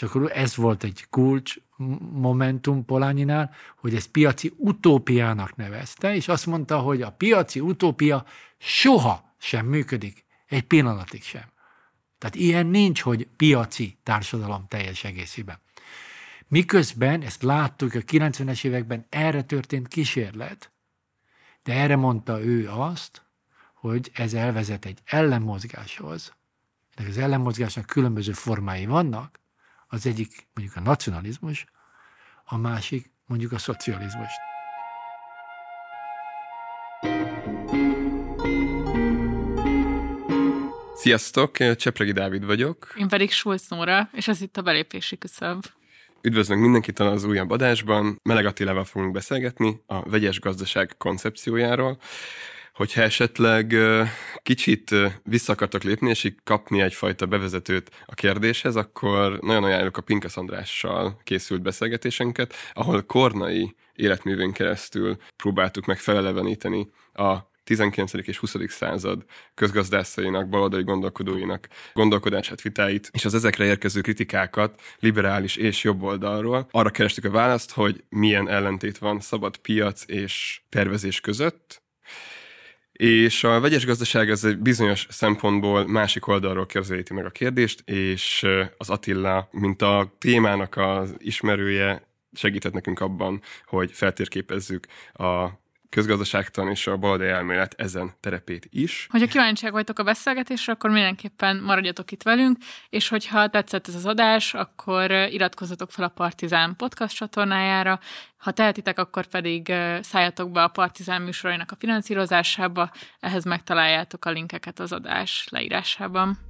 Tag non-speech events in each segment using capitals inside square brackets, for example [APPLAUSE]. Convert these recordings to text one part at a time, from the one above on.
És akkor ez volt egy kulcs momentum Polányinál, hogy ez piaci utópiának nevezte, és azt mondta, hogy a piaci utópia soha sem működik, egy pillanatig sem. Tehát ilyen nincs, hogy piaci társadalom teljes egészében. Miközben, ezt láttuk a 90-es években, erre történt kísérlet, de erre mondta ő azt, hogy ez elvezet egy ellenmozgáshoz. De az ellenmozgásnak különböző formái vannak, az egyik mondjuk a nacionalizmus, a másik mondjuk a szocializmus. Sziasztok, Csepregi Dávid vagyok. Én pedig Schulz Nóra, és ez itt a belépési küszöb. Üdvözlünk mindenkit az újabb adásban. Meleg Attilával fogunk beszélgetni a vegyes gazdaság koncepciójáról. Hogyha esetleg kicsit vissza akartok lépni, és így kapni egyfajta bevezetőt a kérdéshez, akkor nagyon ajánlok a Pinkas Andrással készült beszélgetésünket, ahol kornai életművén keresztül próbáltuk meg feleleveníteni a 19. és 20. század közgazdászainak, baloldali gondolkodóinak gondolkodását, vitáit, és az ezekre érkező kritikákat liberális és jobb oldalról. Arra kerestük a választ, hogy milyen ellentét van szabad piac és tervezés között, és a vegyes gazdaság ez egy bizonyos szempontból másik oldalról közelíti meg a kérdést, és az Attila, mint a témának az ismerője, segített nekünk abban, hogy feltérképezzük a közgazdaságtan és a baloldali elmélet ezen terepét is. Hogyha kíváncsiak vagytok a beszélgetésre, akkor mindenképpen maradjatok itt velünk, és hogyha tetszett ez az adás, akkor iratkozzatok fel a Partizán podcast csatornájára, ha tehetitek, akkor pedig szálljatok be a Partizán műsorainak a finanszírozásába, ehhez megtaláljátok a linkeket az adás leírásában.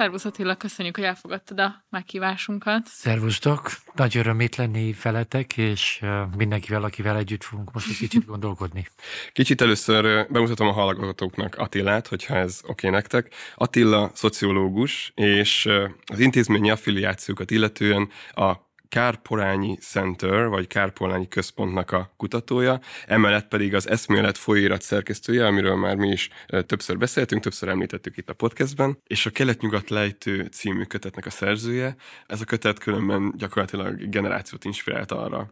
Szervusz Attila, köszönjük, hogy elfogadtad a meghívásunkat. Szervusztok, nagy öröm itt lenni veletek, és mindenkivel, akivel együtt fogunk most egy kicsit gondolkodni. [LAUGHS] Kicsit először bemutatom a hallgatóknak Attilát, hogyha ez oké okay nektek. Attila szociológus, és az intézményi affiliációkat illetően a Kárporányi Center, vagy Kárporányi Központnak a kutatója, emellett pedig az eszmélet folyóirat szerkesztője, amiről már mi is többször beszéltünk, többször említettük itt a podcastben, és a Kelet-Nyugat lejtő című kötetnek a szerzője. Ez a kötet különben gyakorlatilag generációt inspirált arra,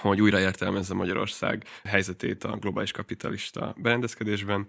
hogy újra értelmezze Magyarország helyzetét a globális kapitalista berendezkedésben,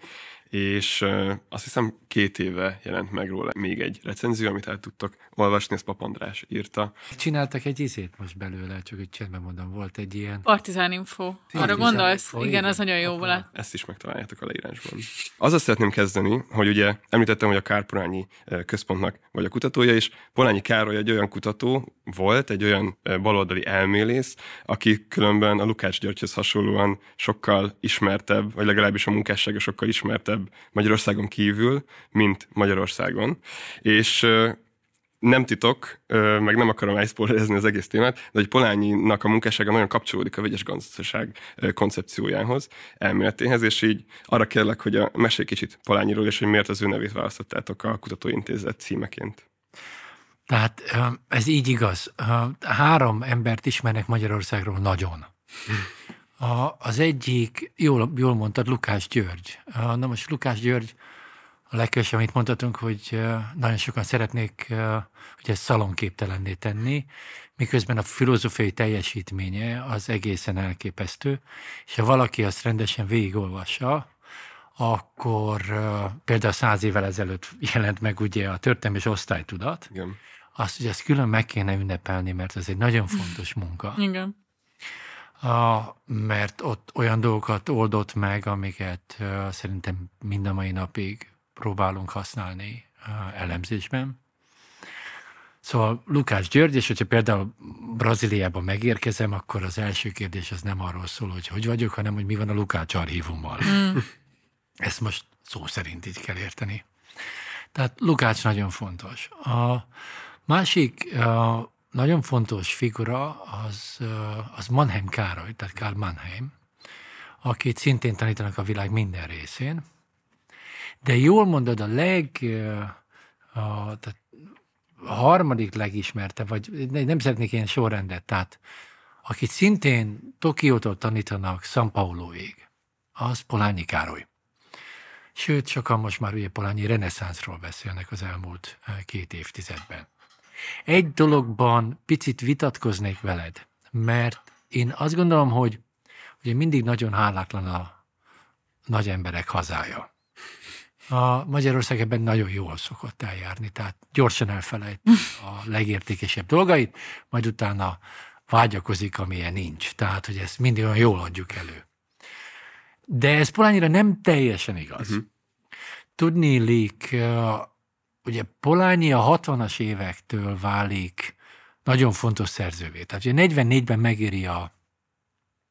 és azt hiszem két éve jelent meg róla még egy recenzió, amit el tudtok olvasni, ezt Papandrás írta. Csináltak egy izét most belőle, csak egy csendben mondom, volt egy ilyen... Partizán Info. Arra gondolsz? Info, igen, igen, az nagyon jó volt. Ezt is megtaláljátok a leírásban. Azzal szeretném kezdeni, hogy ugye említettem, hogy a Kárporányi központnak vagy a kutatója, és Polányi Károly egy olyan kutató volt, egy olyan baloldali elmélész, aki különben a Lukács Györgyhöz hasonlóan sokkal ismertebb, vagy legalábbis a munkássága sokkal ismertebb kevesebb Magyarországon kívül, mint Magyarországon. És nem titok, meg nem akarom elszpoilerezni az egész témát, de hogy Polányinak a munkássága nagyon kapcsolódik a vegyes gazdaság koncepciójához, elméletéhez, és így arra kérlek, hogy a mesélj kicsit Polányiról, és hogy miért az ő nevét választottátok a Kutatóintézet címeként. Tehát ez így igaz. Három embert ismernek Magyarországról nagyon. A, az egyik, jól, jól mondtad, Lukás György. Na most Lukás György, a legkevesebb, amit mondhatunk, hogy nagyon sokan szeretnék, hogy ezt szalonképtelenné tenni, miközben a filozófiai teljesítménye az egészen elképesztő, és ha valaki azt rendesen végigolvassa, akkor például száz évvel ezelőtt jelent meg ugye a történelmi és osztálytudat, Igen. azt, hogy ezt külön meg kéne ünnepelni, mert ez egy nagyon fontos munka. Igen a, mert ott olyan dolgokat oldott meg, amiket uh, szerintem mind a mai napig próbálunk használni uh, elemzésben. Szóval Lukács György, és hogyha például Brazíliában megérkezem, akkor az első kérdés az nem arról szól, hogy hogy vagyok, hanem hogy mi van a Lukács archívummal. Mm. [LAUGHS] Ezt most szó szerint így kell érteni. Tehát Lukács nagyon fontos. A másik a nagyon fontos figura az, az Mannheim Károly, tehát Karl Mannheim, akit szintén tanítanak a világ minden részén. De jól mondod, a leg, a, tehát a harmadik legismerte, vagy nem szeretnék ilyen sorrendet, tehát akit szintén Tokiótól tanítanak São Pauloig, az Polányi Károly. Sőt, sokan most már ugye Polányi reneszánszról beszélnek az elmúlt két évtizedben. Egy dologban picit vitatkoznék veled, mert én azt gondolom, hogy ugye mindig nagyon hálátlan a nagy emberek hazája. A Magyarország ebben nagyon jól szokott eljárni, tehát gyorsan elfelejt a legértékesebb dolgait, majd utána vágyakozik, amilyen nincs. Tehát, hogy ezt mindig olyan jól adjuk elő. De ez Polányira nem teljesen igaz. Uh-huh. Tudni illik, ugye Polányi a 60-as évektől válik nagyon fontos szerzővé. Tehát ugye 44-ben megéri a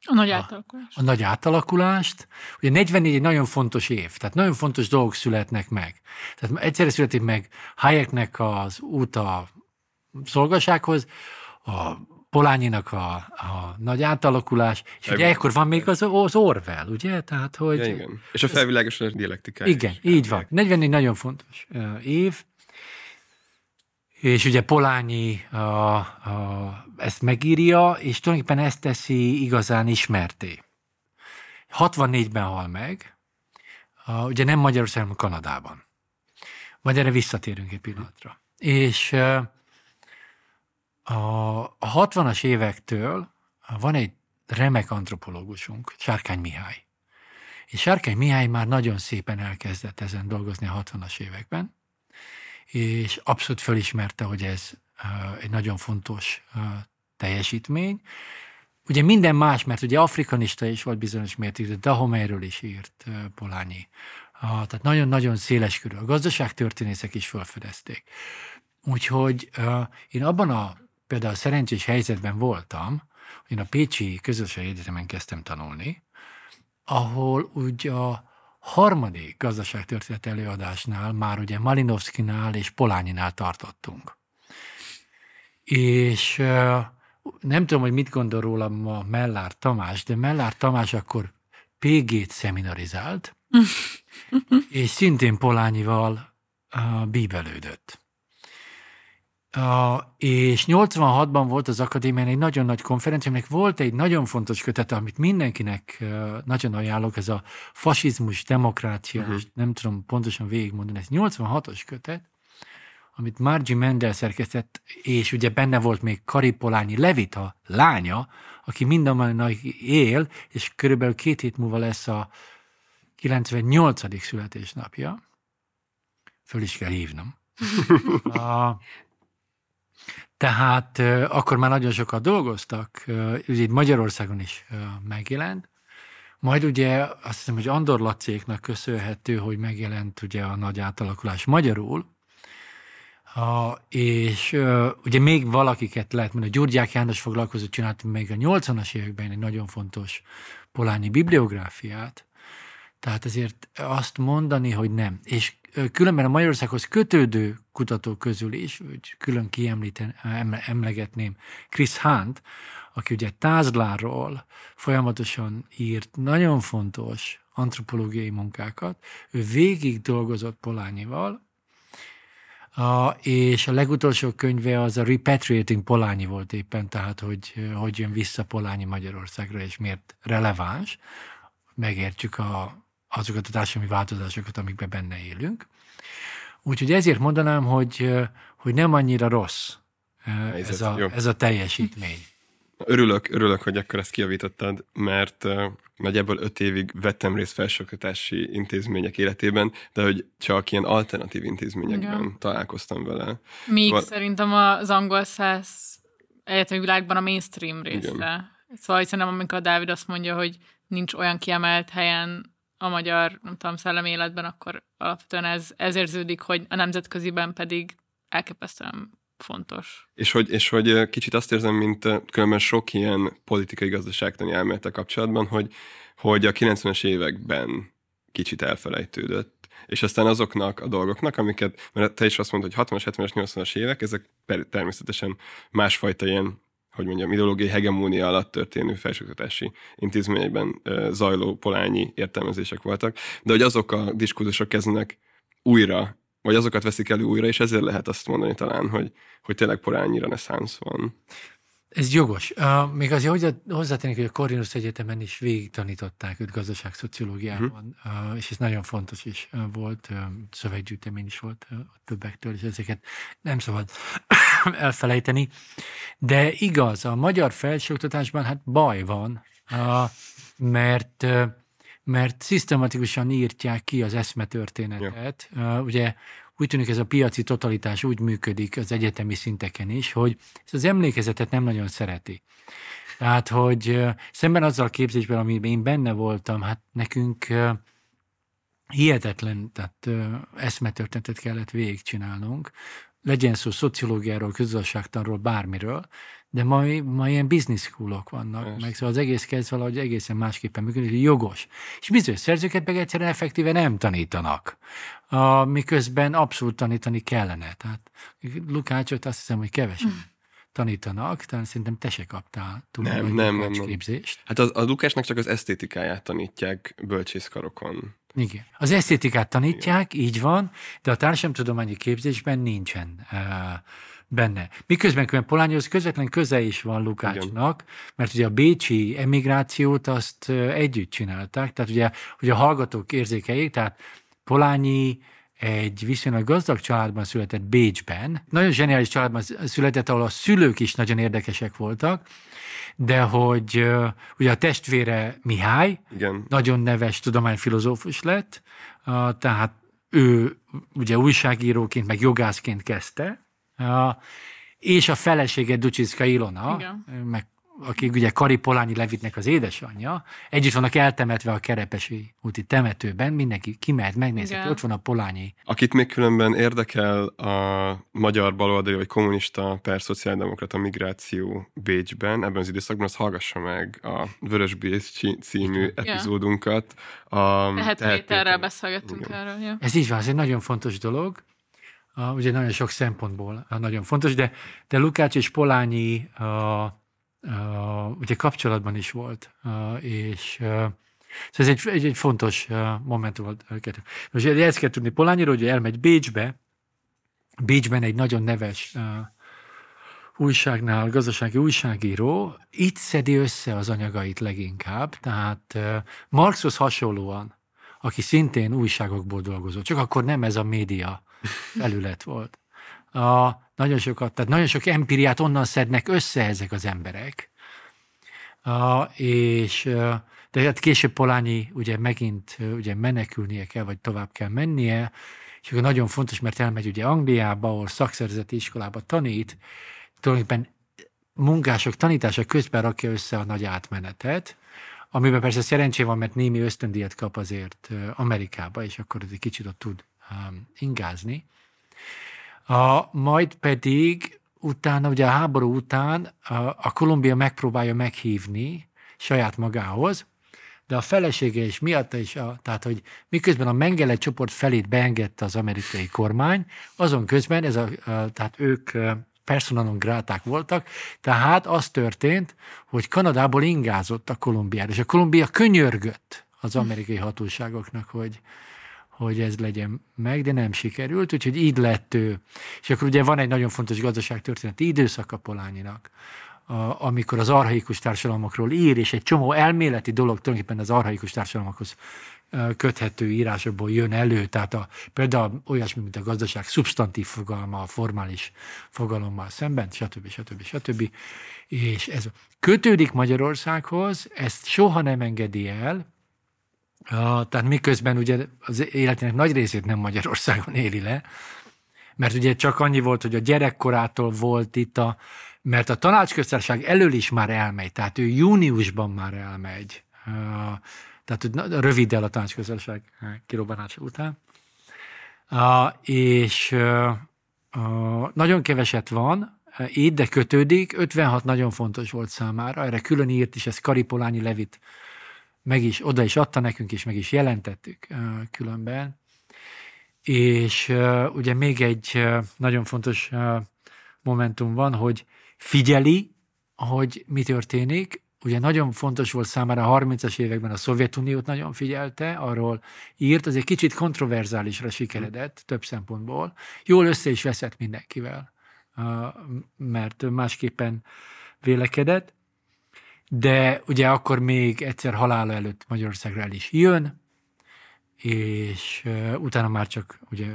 a nagy átalakulást. A, a nagy átalakulást. Ugye 44 egy nagyon fontos év, tehát nagyon fontos dolgok születnek meg. Tehát egyszerre születik meg Hayeknek az út a szolgasághoz, a Polányinak a, a nagy átalakulás, és ugye ekkor van még az, az Orwell, ugye? Tehát, hogy... Ja, igen. És a felvilágosodás dialektikája. Igen, is. így van. 44 nagyon fontos év, és ugye Polányi a, a, ezt megírja, és tulajdonképpen ezt teszi igazán ismerté. 64-ben hal meg, a, ugye nem Magyarországon, hanem Kanadában. Majd erre visszatérünk egy pillanatra. És a, a 60-as évektől van egy remek antropológusunk, Sárkány Mihály. És Sárkány Mihály már nagyon szépen elkezdett ezen dolgozni a 60-as években, és abszolút felismerte, hogy ez egy nagyon fontos teljesítmény. Ugye minden más, mert ugye afrikanista is volt bizonyos mértékben, de Dahomeyről is írt Polányi. Tehát nagyon-nagyon széles körül. A gazdaságtörténészek is felfedezték. Úgyhogy én abban a például szerencsés helyzetben voltam, én a Pécsi Közösségi Egyetemen kezdtem tanulni, ahol ugye a harmadik gazdaságtörténet előadásnál már ugye Malinovszkinál és Polányinál tartottunk. És nem tudom, hogy mit gondol rólam a Mellár Tamás, de Mellár Tamás akkor PG-t szeminarizált, [LAUGHS] és szintén Polányival bíbelődött. Uh, és 86-ban volt az akadémián egy nagyon nagy konferencia, aminek volt egy nagyon fontos kötete, amit mindenkinek nagyon ajánlok, ez a fasizmus, demokrácia, uh-huh. nem tudom pontosan végigmondani, ez 86-os kötet, amit Margie Mendel szerkesztett, és ugye benne volt még Karipolányi Levita lánya, aki minden él, és körülbelül két hét múlva lesz a 98. születésnapja. Föl is kell hívnom. [LAUGHS] a, tehát akkor már nagyon sokat dolgoztak, ugye itt Magyarországon is megjelent, majd ugye azt hiszem, hogy Andor Lacéknak köszönhető, hogy megjelent ugye a nagy átalakulás magyarul, a, és uh, ugye még valakiket lehet mondani, Gyurgyák János foglalkozott, csinált még a 80-as években egy nagyon fontos polányi bibliográfiát, tehát ezért azt mondani, hogy nem. És különben a Magyarországhoz kötődő kutatók közül is, hogy külön kiemlíten, emlegetném Chris Hunt, aki ugye Tázláról folyamatosan írt nagyon fontos antropológiai munkákat. Ő végig dolgozott Polányival, a, és a legutolsó könyve az a Repatriating Polányi volt éppen, tehát hogy, hogy jön vissza Polányi Magyarországra, és miért releváns. Megértjük a, azokat a társadalmi változásokat, amikben benne élünk. Úgyhogy ezért mondanám, hogy, hogy nem annyira rossz ez a, ez a teljesítmény. Örülök, örülök, hogy akkor ezt kiavítottad, mert uh, nagyjából öt évig vettem részt felsőoktatási intézmények életében, de hogy csak ilyen alternatív intézményekben Igen. találkoztam vele. Míg szóval... szerintem az angol száz egyetemi világban a mainstream része. Igen. Szóval szerintem amikor a Dávid azt mondja, hogy nincs olyan kiemelt helyen a magyar, nem tudom, szellemi életben, akkor alapvetően ez, ez érződik, hogy a nemzetköziben pedig elképesztően fontos. És hogy, és hogy kicsit azt érzem, mint különben sok ilyen politikai gazdaságtani elmélete kapcsolatban, hogy, hogy a 90-es években kicsit elfelejtődött, és aztán azoknak a dolgoknak, amiket, mert te is azt mondod, hogy 60-as, 70-es, 80-as évek, ezek természetesen másfajta ilyen hogy mondjam, ideológiai hegemónia alatt történő felsőoktatási intézményekben zajló polányi értelmezések voltak, de hogy azok a diskurzusok kezdenek újra, vagy azokat veszik elő újra, és ezért lehet azt mondani talán, hogy, hogy tényleg polányi reneszánsz van. Ez jogos. Uh, még azért hozzá, hozzátennék, hogy a Corvinus Egyetemen is végig tanították őt gazdaságszociológiában, uh-huh. uh, és ez nagyon fontos is uh, volt, uh, szöveggyűjtemény is volt uh, a többektől, és ezeket nem szabad [COUGHS] elfelejteni. De igaz, a magyar felsőoktatásban hát baj van, uh, mert uh, mert szisztematikusan írtják ki az eszmetörténetet. Ja. Uh, ugye úgy tűnik ez a piaci totalitás úgy működik az egyetemi szinteken is, hogy ez az emlékezetet nem nagyon szereti. Tehát, hogy szemben azzal a képzésben, amiben én benne voltam, hát nekünk hihetetlen, tehát eszmetörténetet kellett végigcsinálnunk, legyen szó szociológiáról, közgazdaságtanról, bármiről, de ma, ma ilyen business schoolok vannak, Persze. meg szóval az egész kezd valahogy egészen másképpen működik, jogos. És bizonyos szerzőket meg egyszerűen effektíve nem tanítanak, a, miközben abszolút tanítani kellene. Tehát Lukácsot azt hiszem, hogy kevesen. Mm tanítanak, tehát szerintem te se kaptál túl nem, nagy nem, nem, nem. képzést. Hát a, a Lukásnak csak az esztétikáját tanítják bölcsészkarokon. Igen. Az esztétikát tanítják, Igen. így van, de a társadalomtudományi képzésben nincsen uh, benne. Miközben Polányhoz közvetlen köze is van Lukácsnak, Igen. mert ugye a bécsi emigrációt azt együtt csinálták, tehát ugye, hogy a hallgatók érzékeljék, tehát Polányi egy viszonylag gazdag családban született Bécsben. Nagyon zseniális családban született, ahol a szülők is nagyon érdekesek voltak, de hogy ugye a testvére Mihály, Igen. nagyon neves tudományfilozófus lett, tehát ő ugye újságíróként, meg jogászként kezdte, és a felesége Ducsiszka Ilona, Igen. meg akik ugye Kari Polányi Levitnek az édesanyja, együtt vannak eltemetve a Kerepesi úti temetőben, mindenki kimehet, megnézi, hogy ott van a Polányi. Akit még különben érdekel a magyar baloldali vagy kommunista per szociáldemokrata migráció Bécsben, ebben az időszakban, az hallgassa meg a Vörös Bécs című Igen. epizódunkat. A Tehet Péterrel beszélgettünk erről. Ja. Ez így van, ez egy nagyon fontos dolog. Uh, ugye nagyon sok szempontból nagyon fontos, de, de Lukács és Polányi uh, uh, ugye kapcsolatban is volt, uh, és uh, szóval ez egy, egy, egy fontos uh, momentum volt. Most ezt kell tudni Polányiról, hogy elmegy Bécsbe, Bécsben egy nagyon neves uh, újságnál, gazdasági újságíró, itt szedi össze az anyagait leginkább, tehát uh, Marxhoz hasonlóan, aki szintén újságokból dolgozott, csak akkor nem ez a média felület volt. A, nagyon sokat, tehát nagyon sok empiriát onnan szednek össze ezek az emberek. A, és de hát később Polányi ugye megint ugye menekülnie kell, vagy tovább kell mennie, és akkor nagyon fontos, mert elmegy ugye Angliába, ahol szakszervezeti iskolába tanít, tulajdonképpen munkások tanítása közben rakja össze a nagy átmenetet, amiben persze szerencsé van, mert némi ösztöndíjat kap azért Amerikába, és akkor egy kicsit ott tud ingázni. A, majd pedig utána, ugye a háború után a, a Kolumbia megpróbálja meghívni saját magához, de a felesége is miatta is, a, tehát hogy miközben a Mengele csoport felét beengedte az amerikai kormány, azon közben ez a, a tehát ők persona non gráták voltak, tehát az történt, hogy Kanadából ingázott a Kolumbiára, és a Kolumbia könyörgött az amerikai hatóságoknak, hogy, hogy ez legyen meg, de nem sikerült, úgyhogy így lett ő. És akkor ugye van egy nagyon fontos gazdaságtörténeti Polányinak, a, amikor az arhaikus társadalmakról ír, és egy csomó elméleti dolog tulajdonképpen az arhaikus társadalmakhoz köthető írásokból jön elő, tehát a, például olyasmi, mint a gazdaság szubstantív fogalma, a formális fogalommal szemben, stb. stb. stb. És ez kötődik Magyarországhoz, ezt soha nem engedi el, tehát miközben ugye az életének nagy részét nem Magyarországon éli le, mert ugye csak annyi volt, hogy a gyerekkorától volt itt a, mert a tanácsköztársaság elől is már elmegy, tehát ő júniusban már elmegy. Tehát röviddel a tanácsköztársaság kirobbanása után. És nagyon keveset van, így, de kötődik. 56 nagyon fontos volt számára, erre külön írt is, ez Karipolányi Levit meg is, oda is adta nekünk, és meg is jelentettük különben. És ugye még egy nagyon fontos momentum van, hogy figyeli, hogy mi történik, ugye nagyon fontos volt számára a 30-as években a Szovjetuniót nagyon figyelte, arról írt, az egy kicsit kontroverzálisra sikeredett több szempontból. Jól össze is veszett mindenkivel, mert másképpen vélekedett, de ugye akkor még egyszer halála előtt Magyarországra el is jön, és utána már csak ugye,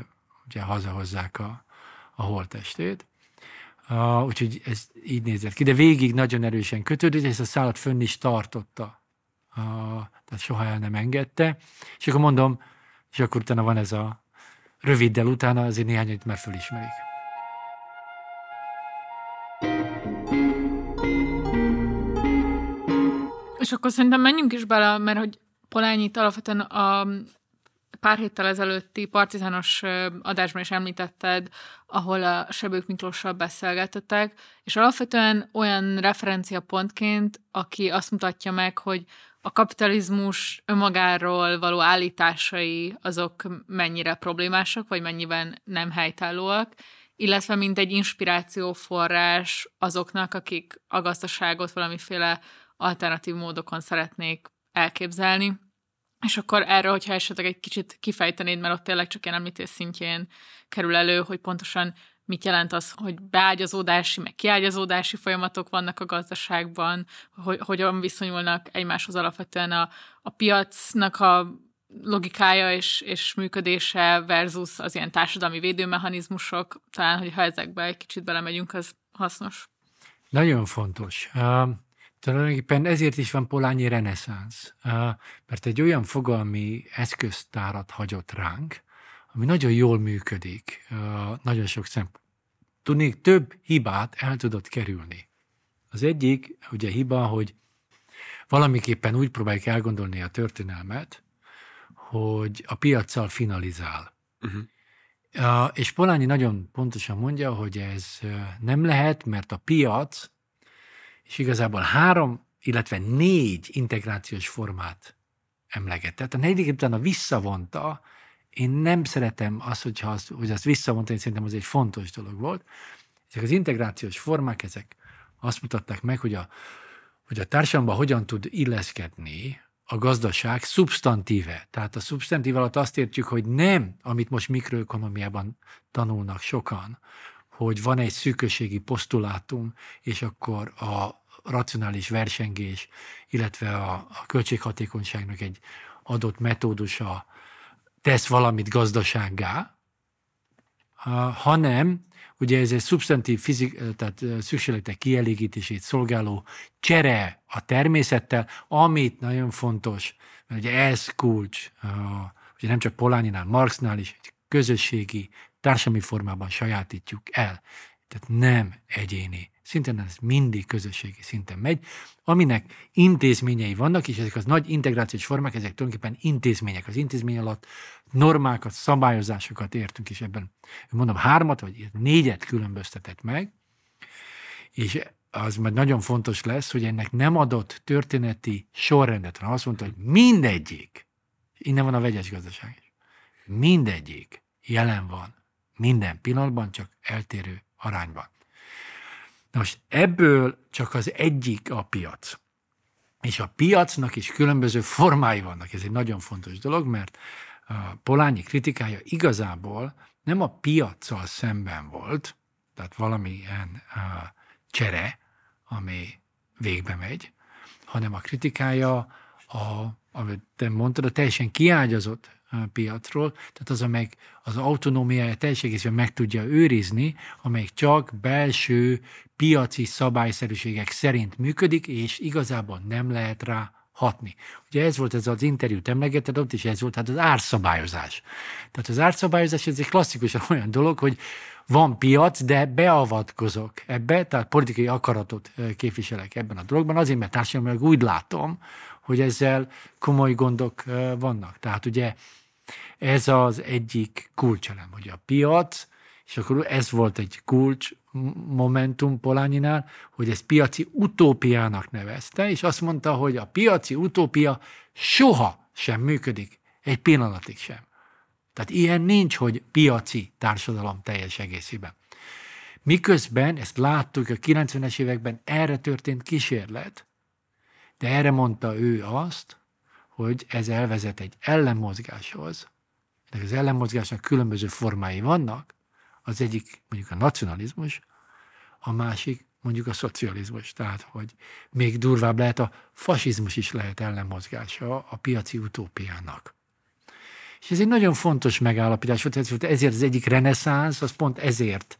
ugye hazahozzák a, a holtestét. Uh, úgyhogy ez így nézett ki, de végig nagyon erősen kötődött, és a szállat fönn is tartotta. Uh, tehát soha el nem engedte. És akkor mondom, és akkor utána van ez a röviddel utána, azért néhányat már fölismerik. És akkor szerintem menjünk is bele, mert hogy Polányit alapvetően a pár héttel ezelőtti partizános adásban is említetted, ahol a Sebők Miklóssal beszélgettetek, és alapvetően olyan referenciapontként, aki azt mutatja meg, hogy a kapitalizmus önmagáról való állításai azok mennyire problémásak, vagy mennyiben nem helytállóak, illetve mint egy inspirációforrás azoknak, akik a gazdaságot valamiféle alternatív módokon szeretnék elképzelni. És akkor erről, hogyha esetleg egy kicsit kifejtenéd, mert ott tényleg csak ilyen említés szintjén kerül elő, hogy pontosan mit jelent az, hogy beágyazódási, meg kiágyazódási folyamatok vannak a gazdaságban, hogy hogyan viszonyulnak egymáshoz alapvetően a, a piacnak a logikája és, és működése versus az ilyen társadalmi védőmechanizmusok. Talán, hogyha ezekbe egy kicsit belemegyünk, az hasznos. Nagyon fontos. Tulajdonképpen ezért is van Polányi reneszánsz, mert egy olyan fogalmi eszköztárat hagyott ránk, ami nagyon jól működik, nagyon sok szempont. Tudnék, több hibát el tudott kerülni. Az egyik, ugye hiba, hogy valamiképpen úgy próbáljuk elgondolni a történelmet, hogy a piaccal finalizál. Uh-huh. És Polányi nagyon pontosan mondja, hogy ez nem lehet, mert a piac és igazából három, illetve négy integrációs formát emlegetett. A negyedik utána visszavonta, én nem szeretem azt, hogyha azt, hogy azt visszavonta, én szerintem az egy fontos dolog volt. Ezek az integrációs formák, ezek azt mutatták meg, hogy a, hogy a társadalomban hogyan tud illeszkedni a gazdaság szubstantíve. Tehát a szubstantív alatt azt értjük, hogy nem, amit most mikroökonomiában tanulnak sokan, hogy van egy szűkösségi posztulátum, és akkor a racionális versengés, illetve a, a költséghatékonyságnak egy adott metódusa tesz valamit gazdasággá, hanem ugye ez egy szubstantív fizik, tehát szükségletek kielégítését szolgáló csere a természettel, amit nagyon fontos, mert ugye ez kulcs, ugye nem csak Poláninál, Marxnál is, egy közösségi, társadalmi formában sajátítjuk el. Tehát nem egyéni szinten, ez mindig közösségi szinten megy, aminek intézményei vannak, és ezek az nagy integrációs formák, ezek tulajdonképpen intézmények. Az intézmény alatt normákat, szabályozásokat értünk, és ebben mondom hármat vagy négyet különböztetett meg, és az majd nagyon fontos lesz, hogy ennek nem adott történeti sorrendet, hanem azt mondta, hogy mindegyik, innen van a vegyes gazdaság is, mindegyik jelen van minden pillanatban, csak eltérő arányban. Na most ebből csak az egyik a piac. És a piacnak is különböző formái vannak. Ez egy nagyon fontos dolog, mert a Polányi kritikája igazából nem a piaccal szemben volt, tehát valamilyen uh, csere, ami végbe megy, hanem a kritikája, a, amit te mondtad, a teljesen kiágyazott piacról, tehát az, amelyik az autonómiáját teljes egészben meg tudja őrizni, amelyik csak belső piaci szabályszerűségek szerint működik, és igazából nem lehet rá hatni. Ugye ez volt ez az interjút emlegeted, ott is ez volt hát az árszabályozás. Tehát az árszabályozás ez egy klasszikusan olyan dolog, hogy van piac, de beavatkozok ebbe, tehát politikai akaratot képviselek ebben a dologban, azért, mert társadalmilag úgy látom, hogy ezzel komoly gondok vannak. Tehát ugye ez az egyik kulcselem, hogy a piac, és akkor ez volt egy kulcs momentum Polányinál, hogy ez piaci utópiának nevezte, és azt mondta, hogy a piaci utópia soha sem működik, egy pillanatig sem. Tehát ilyen nincs, hogy piaci társadalom teljes egészében. Miközben, ezt láttuk a 90-es években, erre történt kísérlet, de erre mondta ő azt, hogy ez elvezet egy ellenmozgáshoz. De az ellenmozgásnak különböző formái vannak. Az egyik mondjuk a nacionalizmus, a másik mondjuk a szocializmus. Tehát, hogy még durvább lehet, a fasizmus is lehet ellenmozgása a piaci utópiának. És ez egy nagyon fontos megállapítás volt, ezért az egyik reneszánsz, az pont ezért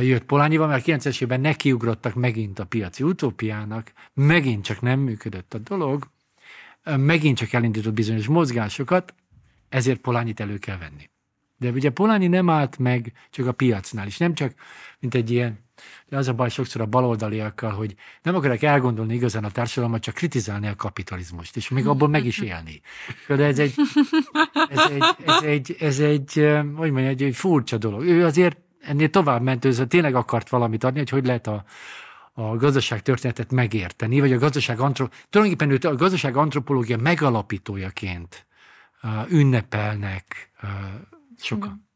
jött Polányival, mert a 90-es évben nekiugrottak megint a piaci utópiának, megint csak nem működött a dolog, megint csak elindított bizonyos mozgásokat, ezért Polányit elő kell venni. De ugye Polányi nem állt meg csak a piacnál is, nem csak, mint egy ilyen, de az a baj sokszor a baloldaliakkal, hogy nem akarják elgondolni igazán a társadalmat, csak kritizálni a kapitalizmust, és még abból meg is élni. De ez egy, ez egy, ez egy, ez egy, hogy mondja, egy, egy furcsa dolog. Ő azért ennél tovább ment, ő tényleg akart valamit adni, hogy hogy lehet a, a gazdaság történetet megérteni, vagy a gazdaság antro... tulajdonképpen őt a gazdaság antropológia megalapítójaként uh, ünnepelnek uh, sokan. Mm.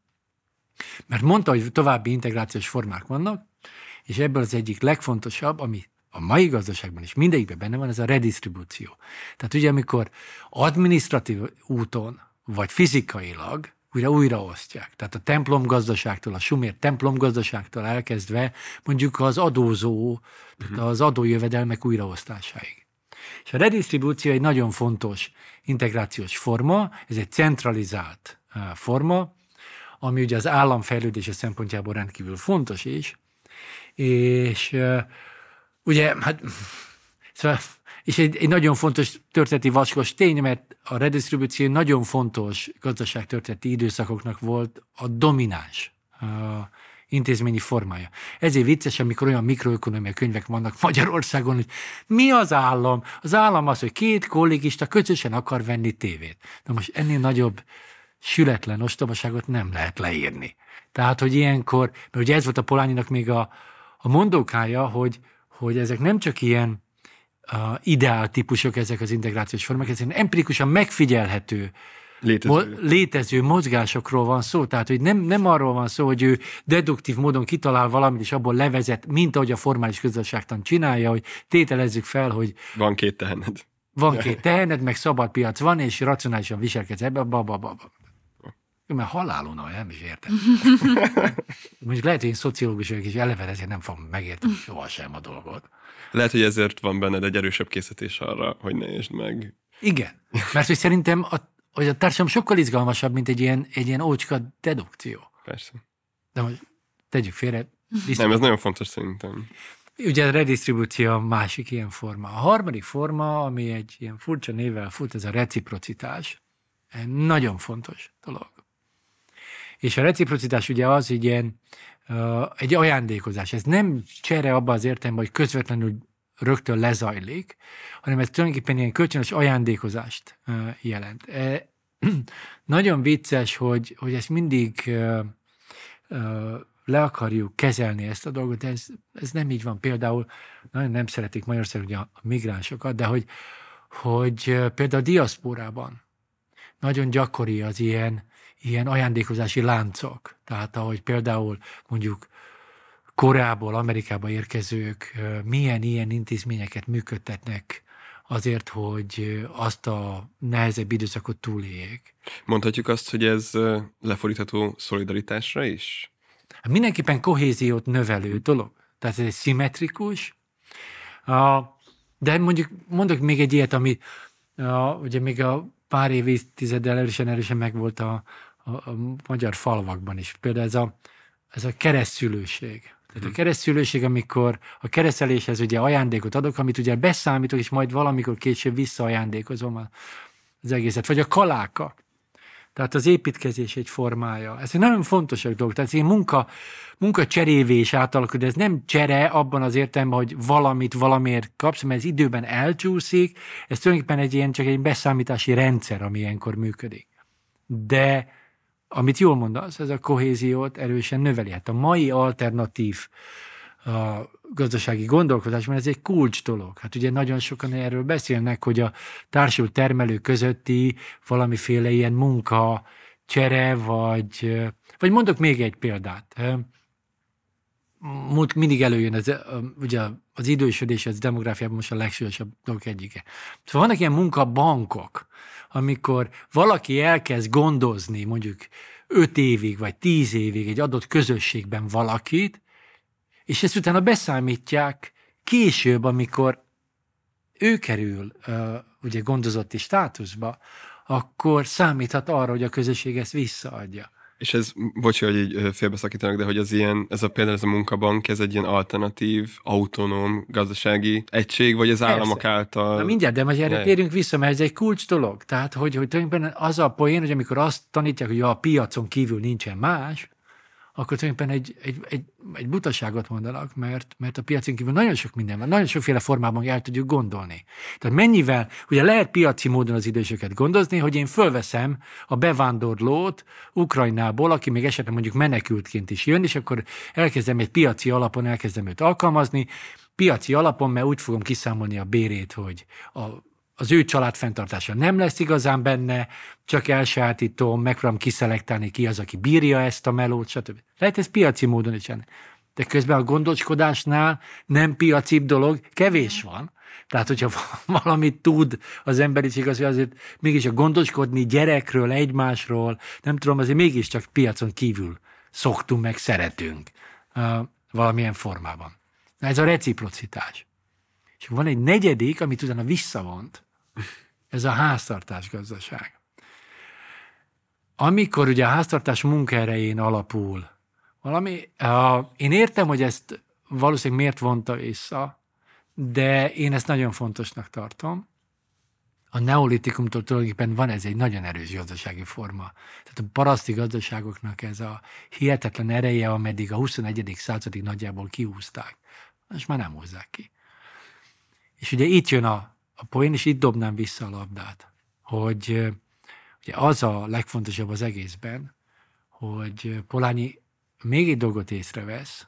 Mert mondta, hogy további integrációs formák vannak, és ebből az egyik legfontosabb, ami a mai gazdaságban is mindegyikben benne van, ez a redistribúció. Tehát ugye, amikor administratív úton, vagy fizikailag újra újraosztják. Tehát a templomgazdaságtól, a sumér templomgazdaságtól elkezdve mondjuk az adózó, uh-huh. az adójövedelmek újraosztásáig. És a redistribúció egy nagyon fontos integrációs forma, ez egy centralizált forma, ami ugye az állam fejlődése szempontjából rendkívül fontos is, és ugye, hát, szóval és egy, egy nagyon fontos történeti vaskos tény, mert a redistribúció nagyon fontos gazdaságtörténeti időszakoknak volt a domináns a intézményi formája. Ezért vicces, amikor olyan mikroökonomia könyvek vannak Magyarországon, hogy mi az állam? Az állam az, hogy két kollégista közösen akar venni tévét. Na most ennél nagyobb sületlen ostobaságot nem lehet leírni. Tehát, hogy ilyenkor, mert ugye ez volt a Polányinak még a, a mondókája, hogy, hogy ezek nem csak ilyen a ideál típusok ezek az integrációs formák, ez empirikusan megfigyelhető létező. Létező mozgásokról van szó, tehát hogy nem, nem arról van szó, hogy ő deduktív módon kitalál valamit, és abból levezet, mint ahogy a formális közösségtan csinálja, hogy tételezzük fel, hogy van két tehened. Van két tehened, meg szabad piac van, és racionálisan viselkedsz ebbe, ba, ba, ba, ba. Mert halálon, nem is értem. [LAUGHS] Mondjuk lehet, hogy én szociológus vagyok, és eleve ezért nem fogom megérteni sohasem a dolgot. Lehet, hogy ezért van benned egy erősebb készítés arra, hogy ne értsd meg. Igen, mert hogy szerintem a, hogy a társadalom sokkal izgalmasabb, mint egy ilyen, egy ilyen ócska dedukció. Persze. De most tegyük félre. Nem, ez nagyon fontos szerintem. Ugye a redistribúció a másik ilyen forma. A harmadik forma, ami egy ilyen furcsa névvel fut, ez a reciprocitás. Egy nagyon fontos dolog. És a reciprocitás ugye az, hogy ilyen, egy ajándékozás. Ez nem csere abban az értelemben, hogy közvetlenül rögtön lezajlik, hanem ez tulajdonképpen ilyen kölcsönös ajándékozást jelent. E, [CLEARS THROAT] nagyon vicces, hogy, hogy ezt mindig le akarjuk kezelni ezt a dolgot, de ez, ez nem így van. Például nagyon nem szeretik Magyarországon a migránsokat, de hogy, hogy például a diaszporában nagyon gyakori az ilyen ilyen ajándékozási láncok. Tehát ahogy például mondjuk Koreából, Amerikába érkezők milyen ilyen intézményeket működtetnek azért, hogy azt a nehezebb időszakot túléljék. Mondhatjuk azt, hogy ez lefordítható szolidaritásra is? Hát mindenképpen kohéziót növelő dolog. Tehát ez egy szimmetrikus, de mondjuk mondok még egy ilyet, ami ugye még a pár évtizeddel erősen erősen megvolt a, a, a magyar falvakban is. Például ez a, ez a keresztülőség. Tehát a mhm. keresztülőség, amikor a kereszteléshez ugye ajándékot adok, amit ugye beszámítok, és majd valamikor később visszaajándékozom az egészet. Vagy a kaláka. Tehát az építkezés egy formája. Ez egy nagyon fontos dolog. Tehát ez egy munka, munka cserévé is átalakul, de ez nem csere abban az értelemben, hogy valamit valamiért kapsz, mert ez időben elcsúszik. Ez tulajdonképpen egy ilyen csak egy beszámítási rendszer, ami ilyenkor működik. De amit jól mondasz, ez a kohéziót erősen növeli. Hát a mai alternatív a gazdasági gondolkodásban ez egy kulcs dolog. Hát ugye nagyon sokan erről beszélnek, hogy a társult termelő közötti valamiféle ilyen munka, csere, vagy, vagy mondok még egy példát. Múlt mindig előjön, ez, ugye az idősödés, ez demográfiában most a legsúlyosabb dolgok egyike. Szóval vannak ilyen munkabankok, amikor valaki elkezd gondozni mondjuk öt évig vagy tíz évig egy adott közösségben valakit, és ezt utána beszámítják később, amikor ő kerül ugye gondozotti státuszba, akkor számíthat arra, hogy a közösség ezt visszaadja. És ez, bocsi, hogy így félbeszakítanak, de hogy az ilyen, ez a például ez a munkabank, ez egy ilyen alternatív, autonóm gazdasági egység, vagy az Persze. államok által... Na mindjárt, de majd erre térünk vissza, mert ez egy kulcs dolog. Tehát, hogy, hogy tulajdonképpen az a poén, hogy amikor azt tanítják, hogy a piacon kívül nincsen más, akkor tulajdonképpen egy, egy, egy, egy butaságot mondanak, mert, mert a piacon kívül nagyon sok minden van, nagyon sokféle formában el tudjuk gondolni. Tehát mennyivel, ugye lehet piaci módon az idősöket gondozni, hogy én fölveszem a bevándorlót Ukrajnából, aki még esetleg mondjuk menekültként is jön, és akkor elkezdem egy piaci alapon, elkezdem őt alkalmazni, piaci alapon, mert úgy fogom kiszámolni a bérét, hogy a az ő család fenntartása nem lesz igazán benne, csak elsajátítom, megpróbálom kiszelektálni ki az, aki bírja ezt a melót, stb. Lehet ez piaci módon is csinálni. De közben a gondoskodásnál nem piacibb dolog, kevés van. Tehát, hogyha [LAUGHS] valamit tud az emberiség, az, azért mégis a gondoskodni gyerekről, egymásról, nem tudom, azért mégiscsak piacon kívül szoktunk meg, szeretünk valamilyen formában. Na, ez a reciprocitás. És van egy negyedik, amit utána visszavont, ez a háztartás gazdaság. Amikor ugye a háztartás munkaerején alapul valami, én értem, hogy ezt valószínűleg miért vonta vissza, de én ezt nagyon fontosnak tartom. A neolitikumtól tulajdonképpen van ez egy nagyon erős gazdasági forma. Tehát a paraszti gazdaságoknak ez a hihetetlen ereje, ameddig a 21. századig nagyjából kiúzták. Most már nem húzzák ki. És ugye itt jön a, a poén, és itt dobnám vissza a labdát, hogy ugye az a legfontosabb az egészben, hogy Polányi még egy dolgot észrevesz,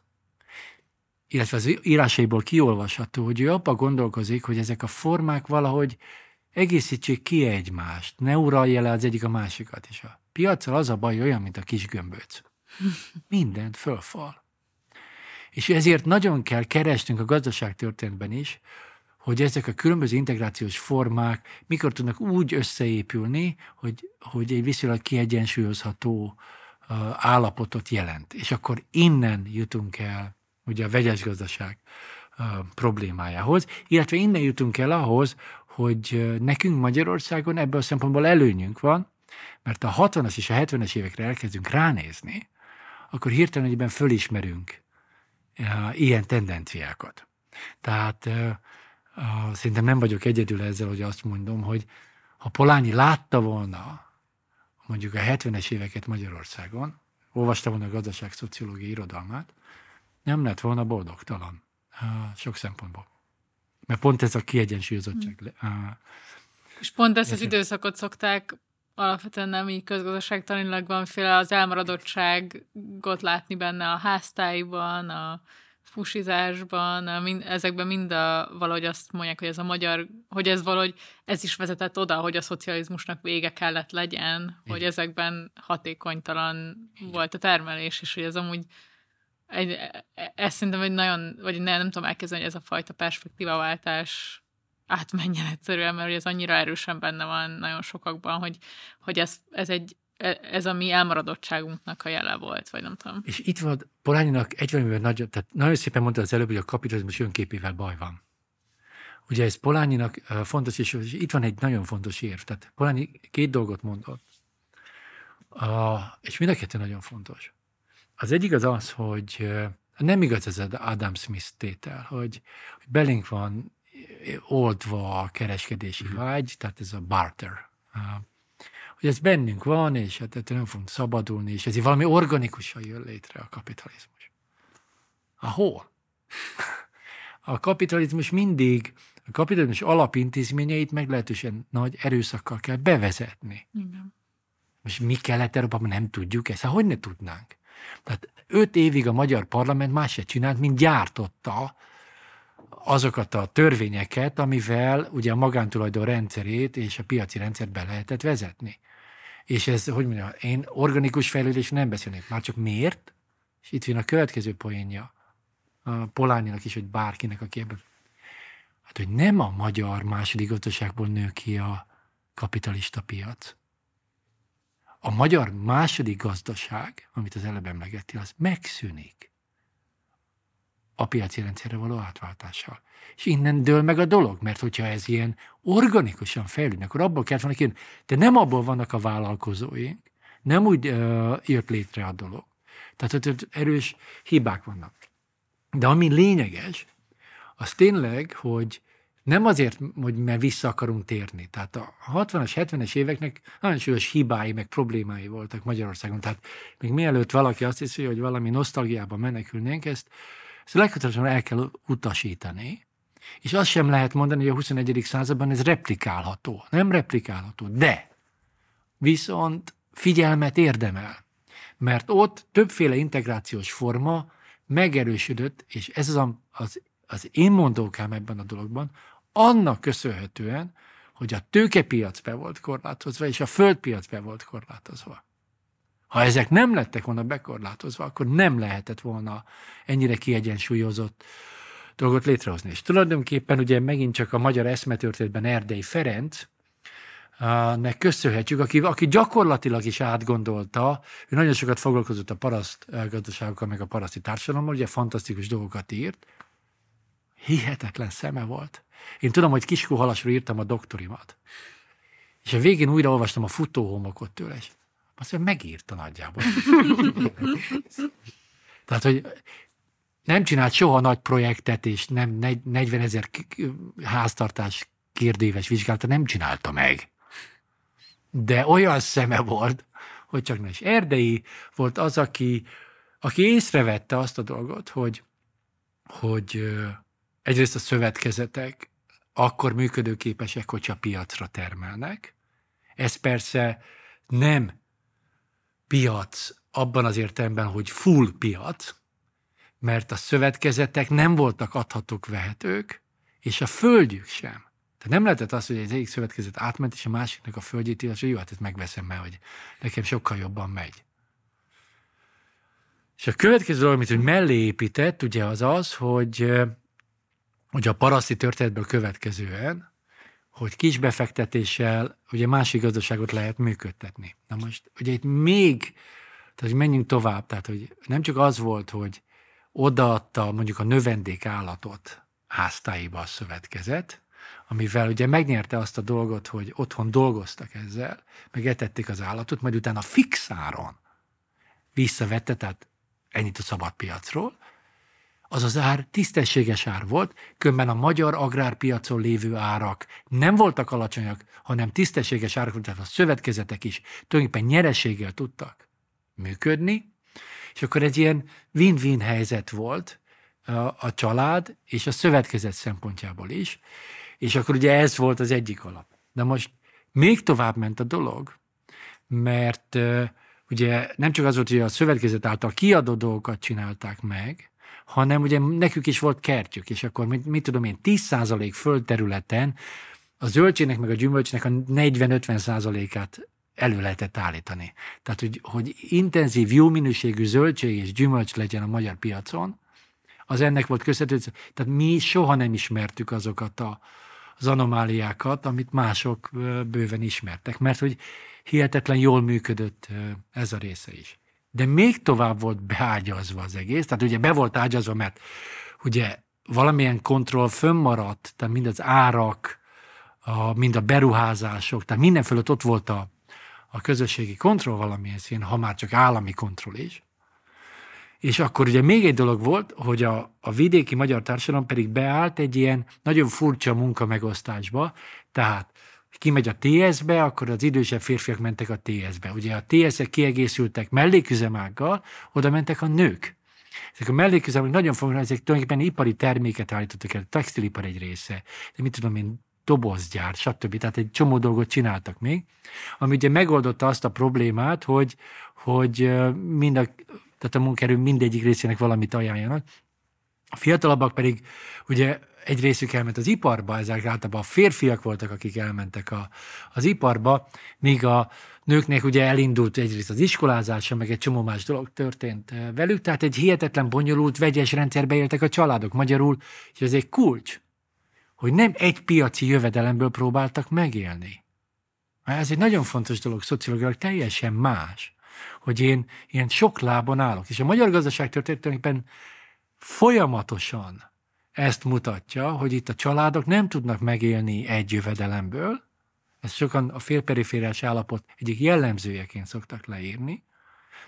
illetve az írásaiból kiolvasható, hogy ő abba gondolkozik, hogy ezek a formák valahogy egészítsék ki egymást, ne uralja le az egyik a másikat. És a piacsal az a baj olyan, mint a kis gömböc. [LAUGHS] Mindent fölfal. És ezért nagyon kell keresnünk a gazdaságtörténetben is, hogy ezek a különböző integrációs formák mikor tudnak úgy összeépülni, hogy, hogy egy viszonylag kiegyensúlyozható állapotot jelent. És akkor innen jutunk el ugye a vegyes gazdaság problémájához, illetve innen jutunk el ahhoz, hogy nekünk Magyarországon ebből a szempontból előnyünk van, mert a 60-as és a 70-es évekre elkezdünk ránézni, akkor hirtelen egyben fölismerünk ilyen tendenciákat. Tehát uh, szerintem nem vagyok egyedül ezzel, hogy azt mondom, hogy ha Polányi látta volna mondjuk a 70-es éveket Magyarországon, olvasta volna a gazdaság szociológiai irodalmát, nem lett volna boldogtalan uh, sok szempontból. Mert pont ez a kiegyensúlyozottság. Uh, és pont ezt az időszakot szokták alapvetően nem így közgazdaságtanilag valamiféle az elmaradottságot látni benne a háztáiban, a, fusizásban, a, mind, ezekben mind a, valahogy azt mondják, hogy ez a magyar, hogy ez valahogy, ez is vezetett oda, hogy a szocializmusnak vége kellett legyen, Igen. hogy ezekben hatékonytalan Igen. volt a termelés, és hogy ez amúgy egy, ez szerintem egy nagyon, vagy nem, nem tudom elképzelni, hogy ez a fajta perspektívaváltás átmenjen egyszerűen, mert ez annyira erősen benne van nagyon sokakban, hogy, hogy ez, ez egy ez a mi elmaradottságunknak a jele volt, vagy nem tudom. És itt van Polányinak egy valamivel nagy, tehát nagyon szépen mondta az előbb, hogy a kapitalizmus önképével baj van. Ugye ez Polányinak fontos, és itt van egy nagyon fontos érv. Tehát Polányi két dolgot mondott, és mind a kettő nagyon fontos. Az egyik az az, hogy nem igaz ez az Adam Smith tétel, hogy, hogy belénk van oldva a kereskedési mhm. vágy, tehát ez a barter hogy ez bennünk van, és hát ettől nem fogunk szabadulni, és ezért valami organikusan jön létre a kapitalizmus. Ahol? [LAUGHS] A kapitalizmus mindig, a kapitalizmus alapintézményeit meglehetősen nagy erőszakkal kell bevezetni. Igen. Most mi Kelet-Európában nem tudjuk ezt? Hát hogy ne tudnánk? Tehát öt évig a magyar parlament más se csinált, mint gyártotta azokat a törvényeket, amivel ugye a magántulajdon rendszerét és a piaci rendszert be lehetett vezetni. És ez, hogy mondjam, én organikus fejlődés nem beszélnék. Már csak miért? És itt jön a következő poénja. A Polányinak is, hogy bárkinek, aki ebben. Hát, hogy nem a magyar második gazdaságból nő ki a kapitalista piac. A magyar második gazdaság, amit az előbb emlegettél, az megszűnik a piaci rendszerre való átváltással. És innen dől meg a dolog, mert hogyha ez ilyen organikusan fejlődne, akkor abból kellett volna kijönni. De nem abból vannak a vállalkozóink, nem úgy uh, jött létre a dolog. Tehát ott erős hibák vannak. De ami lényeges, az tényleg, hogy nem azért, hogy mert vissza akarunk térni. Tehát a 60-as, 70-es éveknek nagyon súlyos hibái, meg problémái voltak Magyarországon. Tehát még mielőtt valaki azt hiszi, hogy valami nosztalgiába menekülnénk, ezt, ezt legkötelezően el kell utasítani. És azt sem lehet mondani, hogy a 21. században ez replikálható. Nem replikálható, de viszont figyelmet érdemel. Mert ott többféle integrációs forma megerősödött, és ez az, a, az, az én mondókám ebben a dologban, annak köszönhetően, hogy a tőkepiac be volt korlátozva, és a földpiac be volt korlátozva. Ha ezek nem lettek volna bekorlátozva, akkor nem lehetett volna ennyire kiegyensúlyozott dolgot létrehozni. És tulajdonképpen ugye megint csak a magyar eszmetörténetben Erdei Ferenc, nek köszönhetjük, aki, aki gyakorlatilag is átgondolta, ő nagyon sokat foglalkozott a paraszt gazdaságokkal, meg a paraszti társadalommal, ugye fantasztikus dolgokat írt, hihetetlen szeme volt. Én tudom, hogy Kiskó Halasról írtam a doktorimat. És a végén újra olvastam a futóhomokot tőle, és azt mondja, megírta nagyjából. [LAUGHS] Tehát, hogy nem csinált soha nagy projektet, és nem 40 ezer háztartás kérdéves vizsgálata nem csinálta meg. De olyan szeme volt, hogy csak nem is. Erdei volt az, aki, aki észrevette azt a dolgot, hogy, hogy egyrészt a szövetkezetek akkor működőképesek, hogyha piacra termelnek. Ez persze nem piac abban az értelemben, hogy full piac, mert a szövetkezetek nem voltak adhatók vehetők, és a földjük sem. Tehát nem lehetett az, hogy egy egyik szövetkezet átment, és a másiknak a földjét illetve, hogy jó, hát ezt megveszem, mert hogy nekem sokkal jobban megy. És a következő dolog, amit hogy mellé épített, ugye az az, hogy ugye a paraszti történetből következően, hogy kis befektetéssel ugye másik gazdaságot lehet működtetni. Na most ugye itt még, tehát hogy menjünk tovább, tehát hogy nem csak az volt, hogy odaadta mondjuk a növendék állatot háztáiba a szövetkezet, amivel ugye megnyerte azt a dolgot, hogy otthon dolgoztak ezzel, meg etették az állatot, majd utána fixáron visszavette, tehát ennyit a szabad piacról, az az ár tisztességes ár volt, különben a magyar agrárpiacon lévő árak nem voltak alacsonyak, hanem tisztességes árak, tehát a szövetkezetek is tulajdonképpen nyereséggel tudtak működni, és akkor egy ilyen win-win helyzet volt a, család és a szövetkezet szempontjából is, és akkor ugye ez volt az egyik alap. De most még tovább ment a dolog, mert ugye nem csak az volt, hogy a szövetkezet által kiadó dolgokat csinálták meg, hanem ugye nekük is volt kertjük, és akkor mit, mit tudom én, 10% földterületen a zöldségnek meg a gyümölcsnek a 40-50%-át elő lehetett állítani. Tehát, hogy, hogy intenzív, jó minőségű zöldség és gyümölcs legyen a magyar piacon, az ennek volt köszönhető. Tehát mi soha nem ismertük azokat a, az anomáliákat, amit mások bőven ismertek, mert hogy hihetetlen jól működött ez a része is de még tovább volt beágyazva az egész, tehát ugye be volt ágyazva, mert ugye valamilyen kontroll fönnmaradt, tehát mind az árak, a, mind a beruházások, tehát minden fölött ott volt a, a közösségi kontroll valamilyen szín, ha már csak állami kontroll is. És akkor ugye még egy dolog volt, hogy a, a vidéki magyar társadalom pedig beállt egy ilyen nagyon furcsa munkamegosztásba, tehát kimegy a TS-be, akkor az idősebb férfiak mentek a TS-be. Ugye a TS-ek kiegészültek melléküzemággal, oda mentek a nők. Ezek a melléküzemek nagyon fontos, ezek tulajdonképpen ipari terméket állítottak el, a textilipar egy része, de mit tudom én, dobozgyár, stb. Tehát egy csomó dolgot csináltak még, ami ugye megoldotta azt a problémát, hogy, hogy mind a, tehát a munkerő mindegyik részének valamit ajánljanak. A fiatalabbak pedig ugye egy részük elment az iparba, ezek általában a férfiak voltak, akik elmentek a, az iparba, míg a nőknek ugye elindult egyrészt az iskolázása, meg egy csomó más dolog történt velük, tehát egy hihetetlen bonyolult, vegyes rendszerbe éltek a családok magyarul, és ez egy kulcs, hogy nem egy piaci jövedelemből próbáltak megélni. Ez egy nagyon fontos dolog, szociológiailag teljesen más, hogy én ilyen sok lábon állok. És a magyar gazdaság történetben folyamatosan ezt mutatja, hogy itt a családok nem tudnak megélni egy jövedelemből, ezt sokan a félperifériás állapot egyik jellemzőjeként szoktak leírni,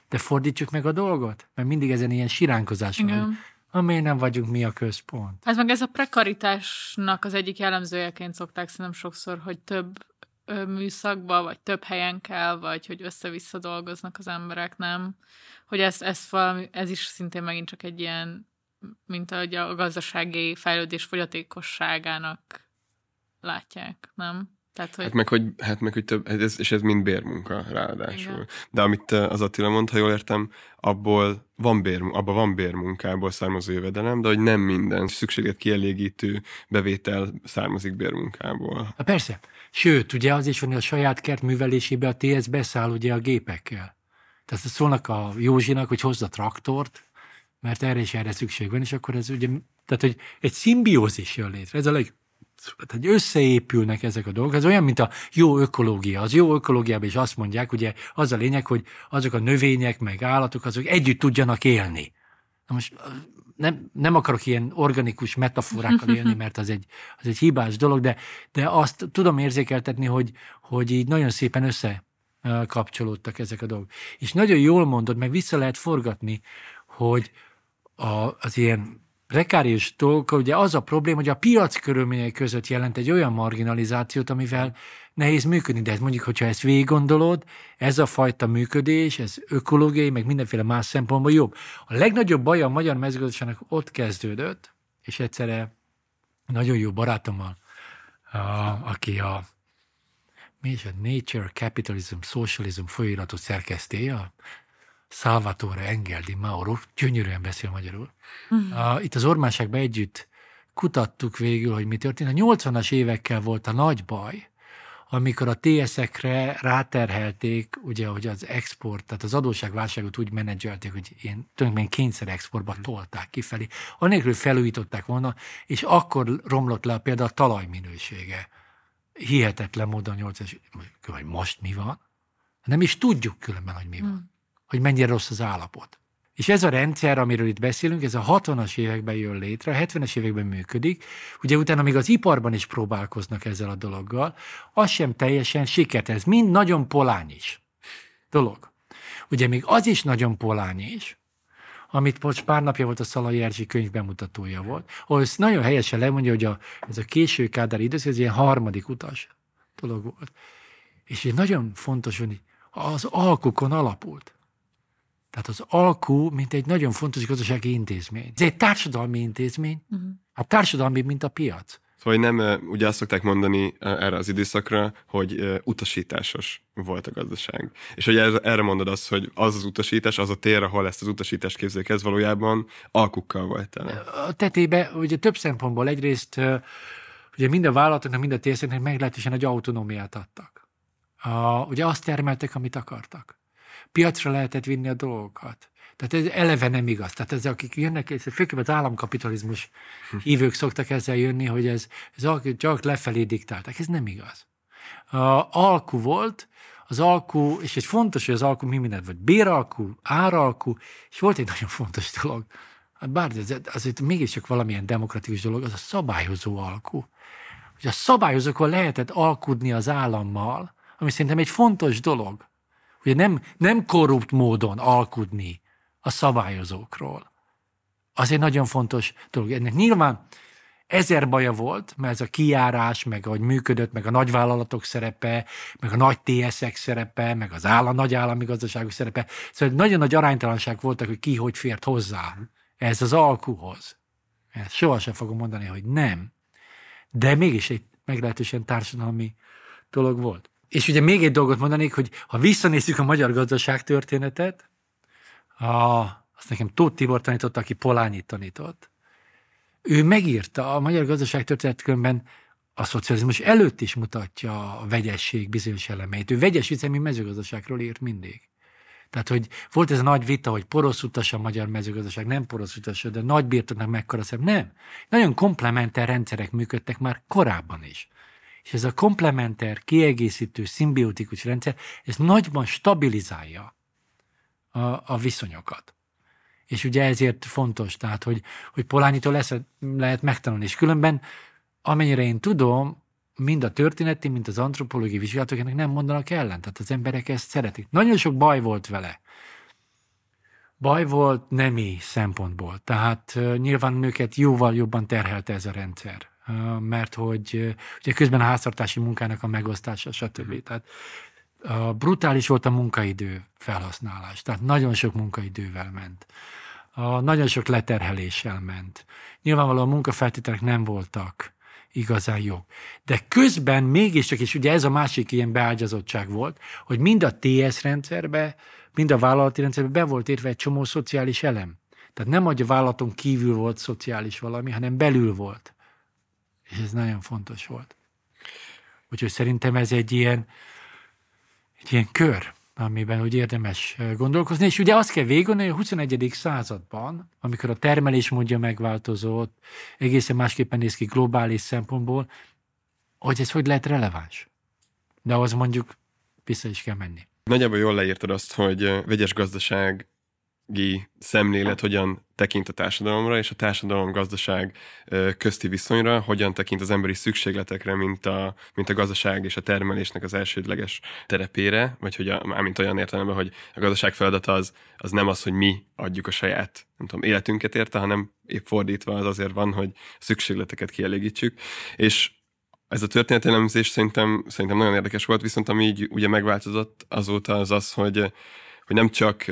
de fordítsuk meg a dolgot, mert mindig ezen ilyen siránkozás van, Igen. amely nem vagyunk mi a központ. Hát meg ez a prekaritásnak az egyik jellemzőjeként szokták szerintem sokszor, hogy több műszakba, vagy több helyen kell, vagy hogy össze-vissza dolgoznak az emberek, nem? Hogy ez, ez, valami, ez is szintén megint csak egy ilyen, mint ahogy a gazdasági fejlődés fogyatékosságának látják, nem? Tehát, hogy Hát meg, hogy, hát meg, hogy több, ez, és ez mind bérmunka ráadásul. Igen. De amit eh, az Attila mondta, ha jól értem, abból van bér, abban van bérmunkából származó jövedelem, de hogy nem minden szükséget kielégítő bevétel származik bérmunkából. Na persze. Sőt, ugye az is van, hogy a saját kert művelésébe a TS beszáll ugye a gépekkel. Tehát szólnak a Józsinak, hogy hozza traktort, mert erre is erre szükség van, és akkor ez ugye, tehát hogy egy szimbiózis jön létre. Ez a leg, tehát összeépülnek ezek a dolgok. Ez olyan, mint a jó ökológia. Az jó ökológiában is azt mondják, ugye az a lényeg, hogy azok a növények, meg állatok, azok együtt tudjanak élni. Na most nem, nem akarok ilyen organikus metaforákkal élni, [LAUGHS] mert az egy, az egy hibás dolog, de, de azt tudom érzékeltetni, hogy, hogy így nagyon szépen össze kapcsolódtak ezek a dolgok. És nagyon jól mondod, meg vissza lehet forgatni, hogy a, az ilyen prekárius dolgok, ugye az a probléma, hogy a piac körülményei között jelent egy olyan marginalizációt, amivel nehéz működni, de ez mondjuk, hogyha ezt végig gondolod, ez a fajta működés, ez ökológiai, meg mindenféle más szempontból jobb. A legnagyobb baj a magyar mezőgazdaságnak ott kezdődött, és egyszerre nagyon jó barátommal, a, aki a mi is a Nature, Capitalism, Socialism folyóiratot szerkesztéje, Salvatore Engel di Mauro, gyönyörűen beszél magyarul. A, itt az ormánságban együtt kutattuk végül, hogy mi történt. A 80-as évekkel volt a nagy baj, amikor a TS-ekre ráterhelték, ugye, hogy az export, tehát az adósságválságot úgy menedzselték, hogy ilyen tulajdonképpen kényszer exportba tolták kifelé, anélkül felújították volna, és akkor romlott le például a talajminősége. Hihetetlen módon 80-as, hogy most mi van? Nem is tudjuk különben, hogy mi van. Hogy mennyire rossz az állapot. És ez a rendszer, amiről itt beszélünk, ez a 60-as években jön létre, a 70-es években működik. Ugye utána még az iparban is próbálkoznak ezzel a dologgal. Az sem teljesen sikert, ez mind nagyon polányis dolog. Ugye még az is nagyon polányis, amit most pár napja volt a Szalai Erzsi könyv bemutatója volt, ahol ezt nagyon helyesen lemondja, hogy a, ez a késő Kádár időszak, ez ilyen harmadik utas dolog volt. És egy nagyon fontos, hogy az alkukon alapult. Tehát az alkú, mint egy nagyon fontos gazdasági intézmény. Ez egy társadalmi intézmény, uh-huh. a társadalmi, mint a piac. Szóval nem, ugye azt szokták mondani erre az időszakra, hogy utasításos volt a gazdaság. És hogy erre, erre mondod azt, hogy az az utasítás, az a tér, ahol ezt az utasítást képzelik, ez valójában alkukkal volt tele. A tetébe ugye több szempontból egyrészt ugye mind a vállalatoknak, mind a térszeknek meglehetősen nagy autonómiát adtak. A, ugye azt termeltek, amit akartak. Piacra lehetett vinni a dolgokat. Tehát ez eleve nem igaz. Tehát ez, akik jönnek, ez főképp az államkapitalizmus hívők szoktak ezzel jönni, hogy ez, ez csak lefelé diktálták. Ez nem igaz. A, alku volt, az alku, és egy fontos, hogy az alku mi mindent volt. Béralku, áralku, és volt egy nagyon fontos dolog. Hát Bár ez azért mégiscsak valamilyen demokratikus dolog, az a szabályozó alku. Hogy a szabályozókkal lehetett alkudni az állammal, ami szerintem egy fontos dolog. Ugye nem, nem korrupt módon alkudni a szabályozókról. Az egy nagyon fontos dolog. Ennek nyilván ezer baja volt, mert ez a kijárás, meg ahogy működött, meg a nagyvállalatok szerepe, meg a nagy TS-ek szerepe, meg az állam, nagy állami gazdaságok szerepe. Szóval nagyon nagy aránytalanság voltak, hogy ki hogy fért hozzá ez az alkuhoz. Ezt sohasem fogom mondani, hogy nem. De mégis egy meglehetősen társadalmi dolog volt. És ugye még egy dolgot mondanék, hogy ha visszanézzük a magyar gazdaság történetet, a, azt nekem Tóth Tibor tanított, aki Polányi tanított, ő megírta a magyar gazdaság történetkönyvben a szocializmus előtt is mutatja a vegyesség bizonyos elemeit. Ő vegyes üzemi mezőgazdaságról írt mindig. Tehát, hogy volt ez a nagy vita, hogy porosz utas a magyar mezőgazdaság, nem porosz utas, de nagy birtoknak mekkora szem. Nem. Nagyon komplementer rendszerek működtek már korábban is. És ez a komplementer, kiegészítő, szimbiotikus rendszer, ez nagyban stabilizálja a, a viszonyokat. És ugye ezért fontos, tehát, hogy, hogy Polányitól lesz, lehet megtanulni. És különben, amennyire én tudom, mind a történeti, mind az antropológiai vizsgálatok ennek nem mondanak ellen. Tehát az emberek ezt szeretik. Nagyon sok baj volt vele. Baj volt nemi szempontból. Tehát nyilván nőket jóval jobban terhelte ez a rendszer. Mert hogy ugye közben a háztartási munkának a megosztása, stb. Tehát uh, brutális volt a munkaidő felhasználás. Tehát nagyon sok munkaidővel ment. Uh, nagyon sok leterheléssel ment. Nyilvánvalóan a munkafeltételek nem voltak igazán jó. De közben mégiscsak, és ugye ez a másik ilyen beágyazottság volt, hogy mind a TS rendszerbe, mind a vállalati rendszerbe be volt érve egy csomó szociális elem. Tehát nem, hogy a vállalaton kívül volt szociális valami, hanem belül volt. És ez nagyon fontos volt. Úgyhogy szerintem ez egy ilyen, egy ilyen kör amiben úgy érdemes gondolkozni. És ugye azt kell végigolni, hogy a 21. században, amikor a termelés módja megváltozott, egészen másképpen néz ki globális szempontból, hogy ez hogy lehet releváns. De ahhoz mondjuk vissza is kell menni. Nagyjából jól leírtad azt, hogy vegyes gazdaság szemlélet hogyan tekint a társadalomra, és a társadalom-gazdaság közti viszonyra, hogyan tekint az emberi szükségletekre, mint a, mint a gazdaság és a termelésnek az elsődleges terepére, vagy hogy a, mármint olyan értelemben, hogy a gazdaság feladata az, az nem az, hogy mi adjuk a saját nem tudom, életünket érte, hanem épp fordítva az azért van, hogy szükségleteket kielégítsük. És ez a történetelemzés szerintem, szerintem nagyon érdekes volt, viszont ami így ugye megváltozott azóta az az, hogy, hogy nem csak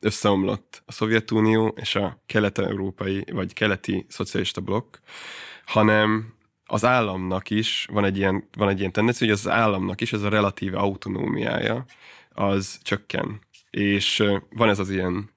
összeomlott a Szovjetunió és a kelet-európai vagy keleti szocialista blokk, hanem az államnak is van egy ilyen, van egy ilyen tendencia, hogy az államnak is ez a relatív autonómiája az csökken. És van ez az ilyen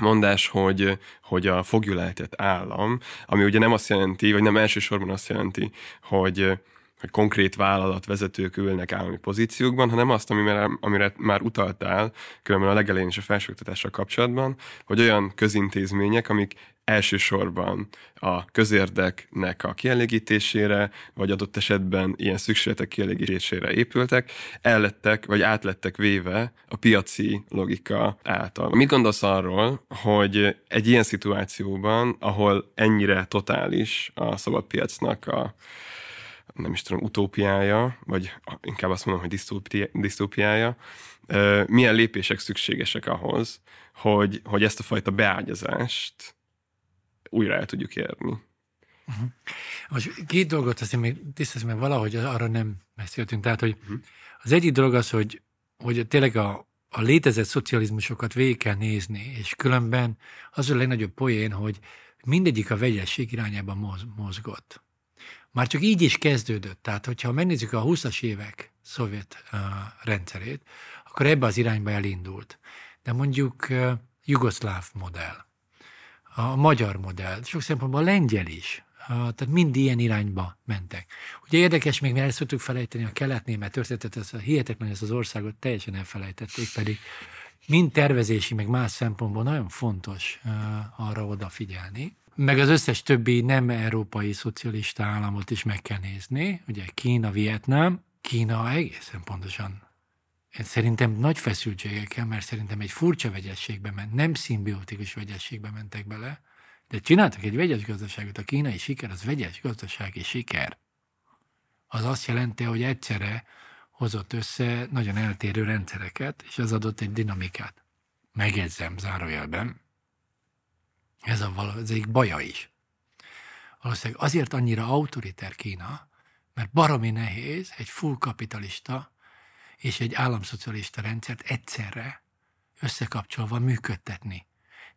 mondás, hogy, hogy a fogjulejtett állam, ami ugye nem azt jelenti, vagy nem elsősorban azt jelenti, hogy hogy konkrét vállalatvezetők ülnek állami pozíciókban, hanem azt, amire, amire már utaltál, különben a legelején is a felsőoktatással kapcsolatban, hogy olyan közintézmények, amik elsősorban a közérdeknek a kielégítésére, vagy adott esetben ilyen szükségletek kielégítésére épültek, ellettek, vagy átlettek véve a piaci logika által. Mit gondolsz arról, hogy egy ilyen szituációban, ahol ennyire totális a szabad piacnak a nem is tudom, utópiája, vagy inkább azt mondom, hogy disztópiája, milyen lépések szükségesek ahhoz, hogy, hogy ezt a fajta beágyazást újra el tudjuk érni. Uh-huh. Most két dolgot azért még tisztázom, mert valahogy arra nem beszéltünk. Tehát, hogy uh-huh. az egyik dolog az, hogy, hogy tényleg a, a létezett szocializmusokat végig kell nézni, és különben az a legnagyobb poén, hogy mindegyik a vegyesség irányába mozgott. Már csak így is kezdődött. Tehát, hogyha megnézzük a 20-as évek szovjet uh, rendszerét, akkor ebbe az irányba elindult. De mondjuk uh, jugoszláv modell, a magyar modell, sok szempontból a lengyel is, tehát mind ilyen irányba mentek. Ugye érdekes még, mert el szoktuk felejteni a kelet-német történetet, ez hihetetlen, ez az országot teljesen elfelejtették, pedig mind tervezési, meg más szempontból nagyon fontos uh, arra odafigyelni meg az összes többi nem európai szocialista államot is meg kell nézni, ugye Kína, Vietnám, Kína egészen pontosan Szerintem nagy feszültségekkel, mert szerintem egy furcsa vegyességbe ment, nem szimbiotikus vegyességbe mentek bele, de csináltak egy vegyes gazdaságot. A kínai siker az vegyes gazdasági siker. Az azt jelenti, hogy egyszerre hozott össze nagyon eltérő rendszereket, és az adott egy dinamikát. Megjegyzem zárójelben, ez a ez egy baja is. Valószínűleg azért annyira autoriter Kína, mert baromi nehéz egy full kapitalista és egy államszocialista rendszert egyszerre összekapcsolva működtetni.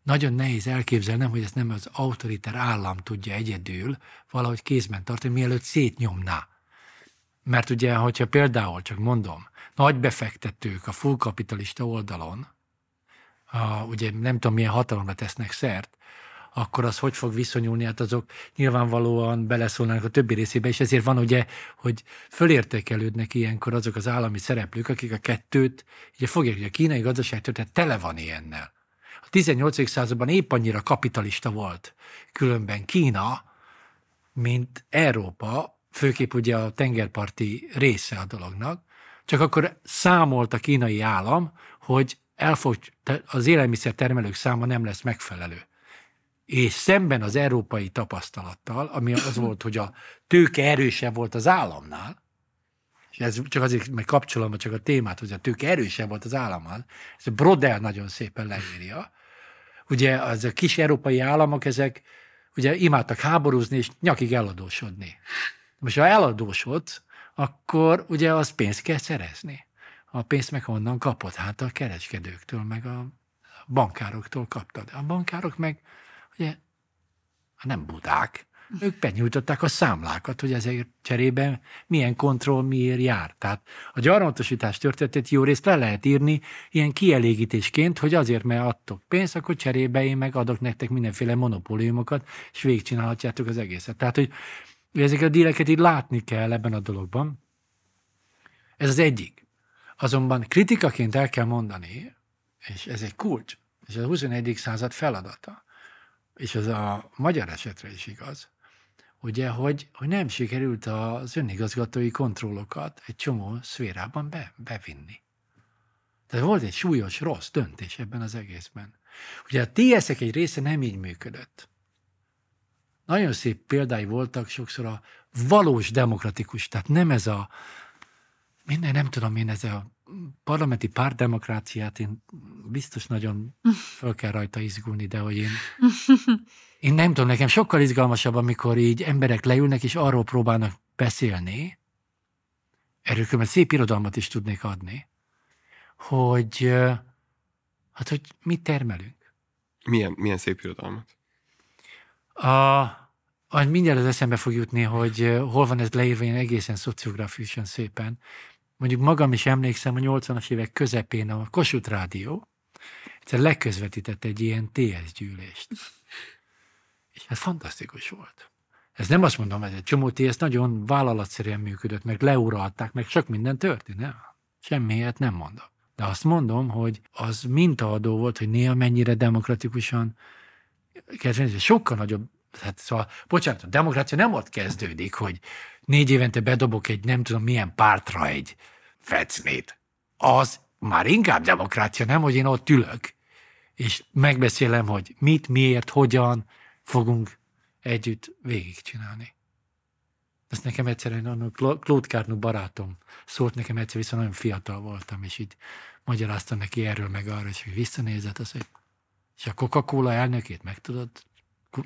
Nagyon nehéz elképzelnem, hogy ezt nem az autoriter állam tudja egyedül valahogy kézben tartani, mielőtt szétnyomná. Mert ugye, hogyha például, csak mondom, nagy befektetők a full kapitalista oldalon, a, ugye nem tudom milyen hatalomra tesznek szert, akkor az hogy fog viszonyulni, hát azok nyilvánvalóan beleszólnak a többi részébe, és ezért van ugye, hogy fölértékelődnek ilyenkor azok az állami szereplők, akik a kettőt, ugye fogják, hogy a kínai gazdaság történet tele van ilyennel. A 18. században épp annyira kapitalista volt, különben Kína, mint Európa, főképp ugye a tengerparti része a dolognak, csak akkor számolt a kínai állam, hogy elfog, az élelmiszer termelők száma nem lesz megfelelő. És szemben az európai tapasztalattal, ami az volt, hogy a tőke erősebb volt az államnál, és ez csak azért, mert kapcsolom csak a témát, hogy a tőke erősebb volt az államnál, ez Brodel nagyon szépen leírja. Ugye az a kis európai államok, ezek ugye imádtak háborúzni és nyakig eladósodni. Most ha eladósodsz, akkor ugye az pénzt kell szerezni. A pénzt meg honnan kapod? Hát a kereskedőktől, meg a bankároktól kaptad. A bankárok meg ugye nem budák, ők benyújtották a számlákat, hogy ezért cserében milyen kontroll miért jár. Tehát a gyarmatosítás történetét jó részt le lehet írni ilyen kielégítésként, hogy azért, mert adtok pénzt, akkor cserébe én meg adok nektek mindenféle monopóliumokat, és végigcsinálhatjátok az egészet. Tehát, hogy ezeket a díleket így látni kell ebben a dologban. Ez az egyik. Azonban kritikaként el kell mondani, és ez egy kulcs, és a 21. század feladata, és az a magyar esetre is igaz, ugye, hogy, hogy nem sikerült az önigazgatói kontrollokat egy csomó szférában be, bevinni. Tehát volt egy súlyos, rossz döntés ebben az egészben. Ugye a ts egy része nem így működött. Nagyon szép példái voltak sokszor a valós demokratikus, tehát nem ez a, minden, nem tudom én, ez a parlamenti párdemokráciát én biztos nagyon föl kell rajta izgulni, de hogy én, [LAUGHS] én nem tudom, nekem sokkal izgalmasabb, amikor így emberek leülnek és arról próbálnak beszélni, erről különben szép irodalmat is tudnék adni, hogy hát, hogy mit termelünk. Milyen, milyen szép irodalmat? A, a, mindjárt az eszembe fog jutni, hogy hol van ez leírva ilyen egészen szociográfisan szépen. Mondjuk magam is emlékszem, a 80-as évek közepén a Kossuth Rádió egyszer leközvetített egy ilyen TS gyűlést. És ez fantasztikus volt. Ez nem azt mondom, ez egy csomó TS nagyon vállalatszerűen működött, meg leuralták, meg sok minden történt. Nem? Semmiért nem mondok. De azt mondom, hogy az mintaadó volt, hogy néha mennyire demokratikusan kezdeni. Sokkal nagyobb, hát szóval, bocsánat, a demokrácia nem ott kezdődik, hogy négy évente bedobok egy nem tudom milyen pártra egy fecnét. Az már inkább demokrácia, nem, hogy én ott ülök, és megbeszélem, hogy mit, miért, hogyan fogunk együtt végigcsinálni. Ezt nekem egyszerűen a Claude Carnot barátom szólt nekem egyszer, viszont nagyon fiatal voltam, és így magyaráztam neki erről meg arra, és hogy visszanézett, az, hogy és a Coca-Cola elnökét meg tudod,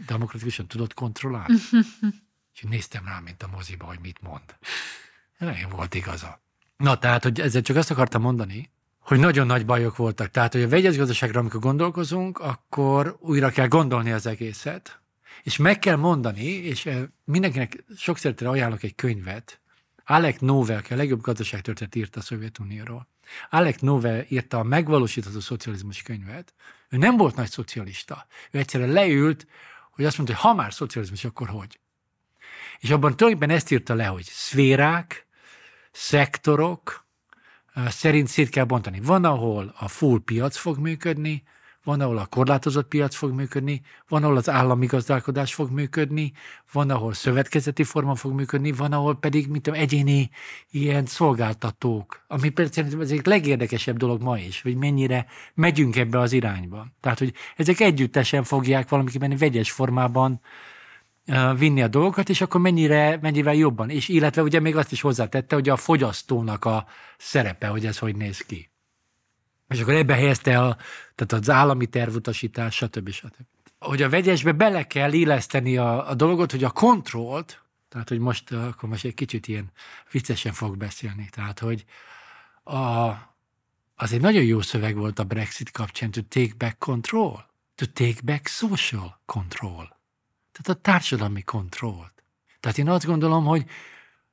demokratikusan tudod kontrollálni? [LAUGHS] és néztem rá, mint a moziba, hogy mit mond. Nagyon volt igaza. Na, tehát, hogy ezzel csak azt akartam mondani, hogy nagyon nagy bajok voltak. Tehát, hogy a vegyes gazdaságra, amikor gondolkozunk, akkor újra kell gondolni az egészet, és meg kell mondani, és mindenkinek sok szeretettel ajánlok egy könyvet, Alec Nove, aki a legjobb gazdaságtörténet írta a Szovjetunióról. Alec Nove írta a megvalósítható szocializmus könyvet. Ő nem volt nagy szocialista. Ő egyszerűen leült, hogy azt mondta, hogy ha már szocializmus, akkor hogy? És abban tulajdonképpen ezt írta le, hogy szférák, szektorok szerint szét kell bontani. Van, ahol a full piac fog működni, van, ahol a korlátozott piac fog működni, van, ahol az állami gazdálkodás fog működni, van, ahol szövetkezeti forma fog működni, van, ahol pedig, mint tudom, egyéni ilyen szolgáltatók, ami például szerintem ez egy legérdekesebb dolog ma is, hogy mennyire megyünk ebbe az irányba. Tehát, hogy ezek együttesen fogják valamiképpen vegyes formában vinni a dolgokat, és akkor mennyire, mennyivel jobban. És illetve ugye még azt is hozzátette, hogy a fogyasztónak a szerepe, hogy ez hogy néz ki. És akkor ebbe helyezte a, tehát az állami tervutasítás, stb. stb. Hogy a vegyesbe bele kell illeszteni a, a dolgot, hogy a kontrollt, tehát hogy most, akkor most egy kicsit ilyen viccesen fog beszélni, tehát hogy a, az egy nagyon jó szöveg volt a Brexit kapcsán, to take back control, to take back social control. Tehát a társadalmi kontrollt. Tehát én azt gondolom, hogy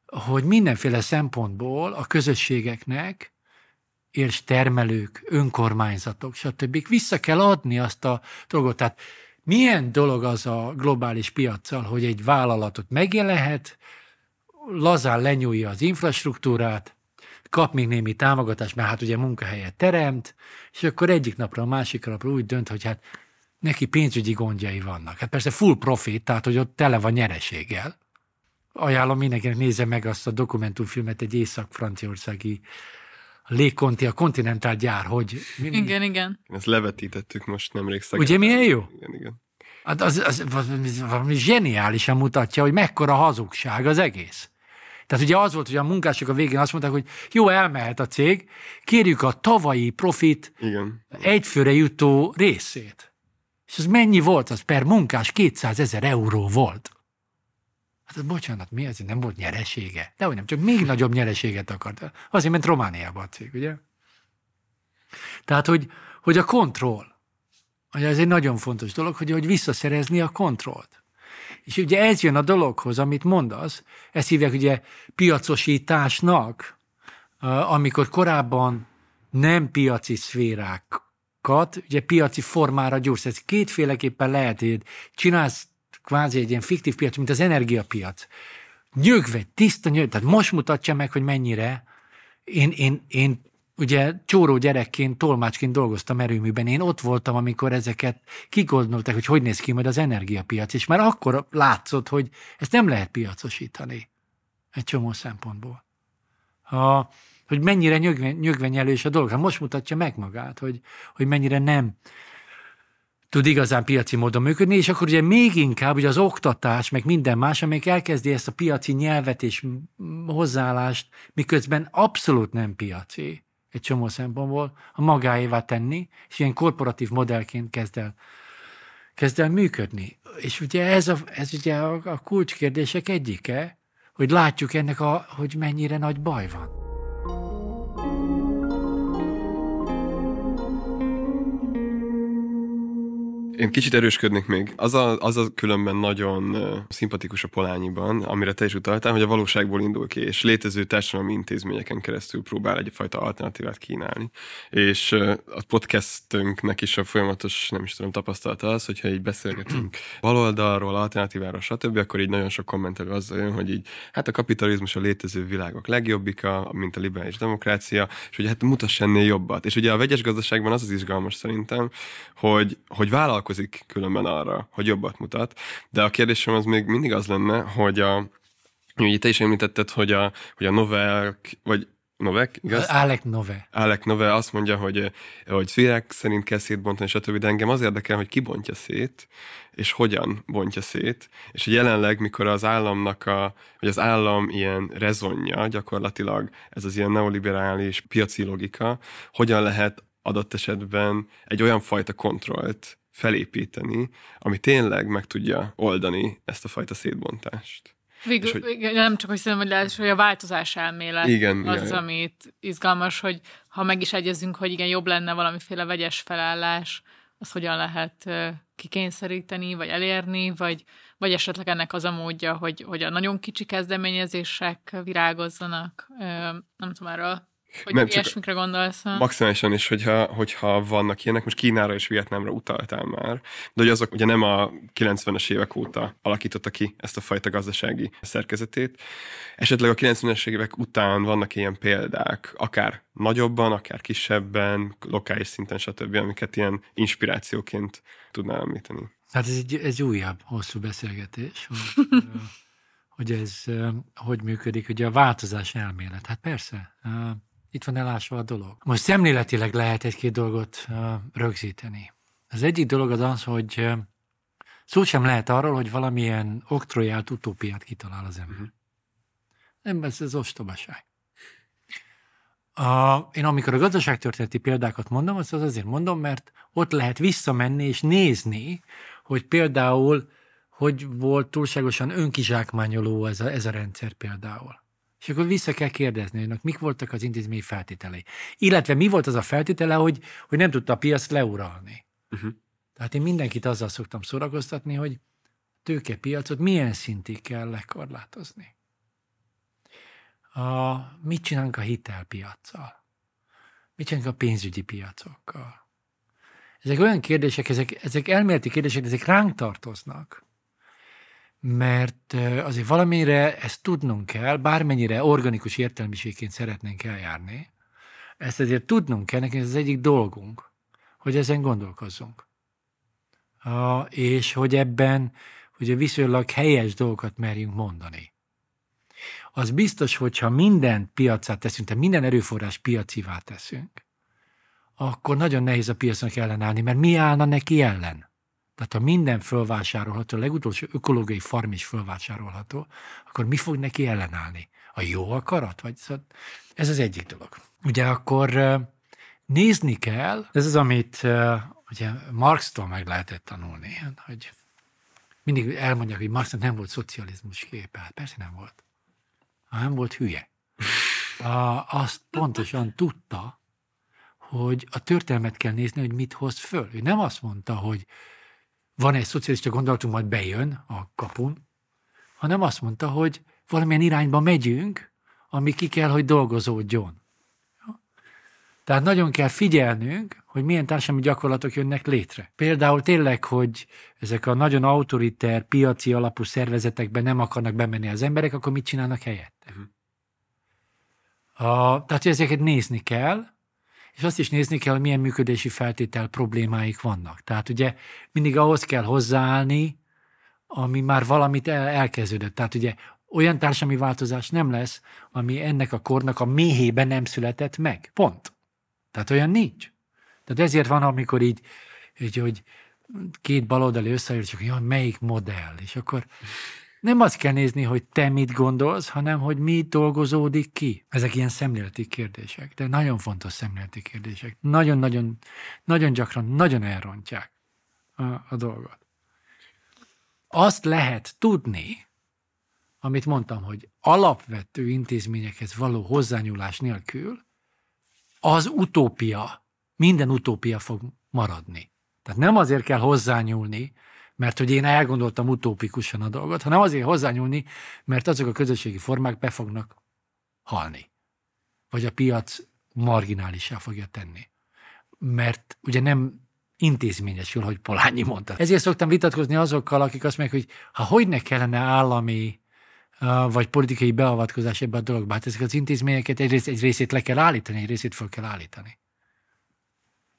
hogy mindenféle szempontból a közösségeknek és termelők, önkormányzatok, stb. vissza kell adni azt a dolgot. Tehát milyen dolog az a globális piaccal, hogy egy vállalatot megjelenhet, lazán lenyúlja az infrastruktúrát, kap még némi támogatást, mert hát ugye munkahelyet teremt, és akkor egyik napra a másik napra úgy dönt, hogy hát neki pénzügyi gondjai vannak. Hát persze full profit, tehát hogy ott tele van nyereséggel. Ajánlom mindenkinek nézze meg azt a dokumentumfilmet, egy észak-franciaországi a Lékonti, a Continental gyár, hogy... Igen, igen. Ezt levetítettük most nemrég Ugye milyen jó? Igen, igen. Hát az, az, az valami zseniálisan mutatja, hogy mekkora hazugság az egész. Tehát ugye az volt, hogy a munkások a végén azt mondták, hogy jó, elmehet a cég, kérjük a tavalyi profit Igen. egyfőre jutó részét. És az mennyi volt? Az per munkás 200 ezer euró volt. Hát bocsánat, mi ez? Nem volt nyeresége? De hogy nem, csak még nagyobb nyereséget akart. Azért ment Romániába a cég, ugye? Tehát, hogy, hogy a kontroll, hogy ez egy nagyon fontos dolog, hogy, hogy visszaszerezni a kontrollt. És ugye ez jön a dologhoz, amit mondasz, ezt hívják ugye piacosításnak, amikor korábban nem piaci szférákat, ugye piaci formára gyúrsz. Ez kétféleképpen lehet, csinálsz kvázi egy ilyen fiktív piac, mint az energiapiac. Nyögve, tiszta nyögve, tehát most mutatja meg, hogy mennyire én, én, én ugye csóró gyerekként, tolmácsként dolgoztam erőműben, én ott voltam, amikor ezeket kigondolták, hogy hogy néz ki majd az energiapiac, és már akkor látszott, hogy ezt nem lehet piacosítani egy csomó szempontból. A, hogy mennyire nyögve, nyögvenyelős a dolog. Hát most mutatja meg magát, hogy, hogy mennyire nem tud igazán piaci módon működni, és akkor ugye még inkább ugye az oktatás, meg minden más, amelyik elkezdi ezt a piaci nyelvet és hozzáállást, miközben abszolút nem piaci egy csomó szempontból, a magáévá tenni, és ilyen korporatív modellként kezd el, kezd el működni. És ugye ez, a, ez ugye a, a kulcskérdések egyike, hogy látjuk ennek, a, hogy mennyire nagy baj van. Én kicsit erősködnék még. Az a, az a különben nagyon szimpatikus a Polányiban, amire te is utaltál, hogy a valóságból indul ki, és létező társadalmi intézményeken keresztül próbál egyfajta alternatívát kínálni. És a podcastünknek is a folyamatos, nem is tudom, tapasztalata az, hogyha így beszélgetünk [CLEARS THROAT] baloldalról, alternatíváról, stb., akkor így nagyon sok kommentelő azzal jön, hogy így, hát a kapitalizmus a létező világok legjobbika, mint a liberális demokrácia, és hogy hát mutass ennél jobbat. És ugye a vegyes gazdaságban az az izgalmas szerintem, hogy, hogy vállal vállalkozik különben arra, hogy jobbat mutat. De a kérdésem az még mindig az lenne, hogy a Ugye te is említetted, hogy a, hogy a Novek, vagy Novek, igaz? Alek Nove. Alek Nove azt mondja, hogy, hogy szférák szerint kell szétbontani, stb. De engem az érdekel, hogy ki bontja szét, és hogyan bontja szét, és hogy jelenleg, mikor az államnak a, vagy az állam ilyen rezonja, gyakorlatilag ez az ilyen neoliberális piaci logika, hogyan lehet adott esetben egy olyan fajta kontrollt felépíteni, ami tényleg meg tudja oldani ezt a fajta szétbontást. Végül, hogy, nem csak, hogy szerintem, hogy, lehet, hogy a változás elmélet igen, az, igen. amit izgalmas, hogy ha meg is egyezünk, hogy igen, jobb lenne valamiféle vegyes felállás, az hogyan lehet kikényszeríteni, vagy elérni, vagy, vagy esetleg ennek az a módja, hogy, hogy a nagyon kicsi kezdeményezések virágozzanak. Nem tudom, erről hogy nem, ilyesmikre gondolsz? Ha? Maximálisan is, hogyha, hogyha vannak ilyenek, most Kínára és Vietnámra utaltál már, de hogy azok ugye nem a 90-es évek óta alakította ki ezt a fajta gazdasági szerkezetét. Esetleg a 90-es évek után vannak ilyen példák, akár nagyobban, akár kisebben, lokális szinten, stb., amiket ilyen inspirációként tudnál említeni. Hát ez egy, egy újabb, hosszú beszélgetés, hogy, [LAUGHS] hogy ez hogy működik, ugye a változás elmélet. Hát persze, itt van elásva a dolog. Most szemléletileg lehet egy-két dolgot rögzíteni. Az egyik dolog az az, hogy szó sem lehet arról, hogy valamilyen oktrojált utópiát kitalál az ember. Uh-huh. Nem, ez az ostobaság. A, én amikor a gazdaságtörténeti példákat mondom, azt az azért mondom, mert ott lehet visszamenni és nézni, hogy például hogy volt túlságosan önkizsákmányoló ez a, ez a rendszer például. És akkor vissza kell kérdezni, hogy mik voltak az intézmény feltételei. Illetve mi volt az a feltétele, hogy, hogy nem tudta a piac leuralni. Uh-huh. Tehát én mindenkit azzal szoktam szórakoztatni, hogy tőkepiacot milyen szintig kell lekorlátozni. A, mit csinálunk a hitelpiacsal? Mit csinálunk a pénzügyi piacokkal? Ezek olyan kérdések, ezek, ezek elméleti kérdések, ezek ránk tartoznak. Mert azért valamire ezt tudnunk kell, bármennyire organikus értelmiségként szeretnénk eljárni, ezt azért tudnunk kell, nekünk ez az egyik dolgunk, hogy ezen gondolkozzunk. A, és hogy ebben ugye viszonylag helyes dolgokat merjünk mondani. Az biztos, hogyha minden piacát teszünk, tehát minden erőforrás piacivá teszünk, akkor nagyon nehéz a piacnak ellenállni, mert mi állna neki ellen? Tehát ha minden fölvásárolható, a legutolsó ökológiai farm is fölvásárolható, akkor mi fog neki ellenállni? A jó akarat? Vagy szóval ez az egyik dolog. Ugye akkor nézni kell, ez az, amit ugye Marx-tól meg lehetett tanulni, hogy mindig elmondják, hogy Marxnak nem volt szocializmus képe. Hát persze nem volt. Nem volt hülye. A, azt pontosan tudta, hogy a történelmet kell nézni, hogy mit hoz föl. Ő nem azt mondta, hogy van egy szocialista gondolatunk, majd bejön a kapun, hanem azt mondta, hogy valamilyen irányba megyünk, ami ki kell, hogy dolgozódjon. Tehát nagyon kell figyelnünk, hogy milyen társadalmi gyakorlatok jönnek létre. Például tényleg, hogy ezek a nagyon autoriter, piaci alapú szervezetekben nem akarnak bemenni az emberek, akkor mit csinálnak helyette? A, tehát hogy ezeket nézni kell, és azt is nézni kell, hogy milyen működési feltétel problémáik vannak. Tehát ugye mindig ahhoz kell hozzáállni, ami már valamit el, elkezdődött. Tehát ugye olyan társadalmi változás nem lesz, ami ennek a kornak a méhében nem született meg. Pont. Tehát olyan nincs. Tehát ezért van, amikor így, így hogy két baloldali összeáll, csak hogy melyik modell, és akkor nem azt kell nézni, hogy te mit gondolsz, hanem hogy mi dolgozódik ki. Ezek ilyen szemléleti kérdések, de nagyon fontos szemléleti kérdések. Nagyon-nagyon, nagyon gyakran nagyon elrontják a, a dolgot. Azt lehet tudni, amit mondtam, hogy alapvető intézményekhez való hozzányúlás nélkül az utópia, minden utópia fog maradni. Tehát nem azért kell hozzányúlni, mert hogy én elgondoltam utópikusan a dolgot, hanem azért hozzányúlni, mert azok a közösségi formák be fognak halni. Vagy a piac marginálisá fogja tenni. Mert ugye nem intézményesül, hogy Polányi mondta. Ezért szoktam vitatkozni azokkal, akik azt mondják, hogy ha hogy ne kellene állami vagy politikai beavatkozás ebbe a dologba. Hát ezek az intézményeket egy, rész, egy részét le kell állítani, egy részét fel kell állítani.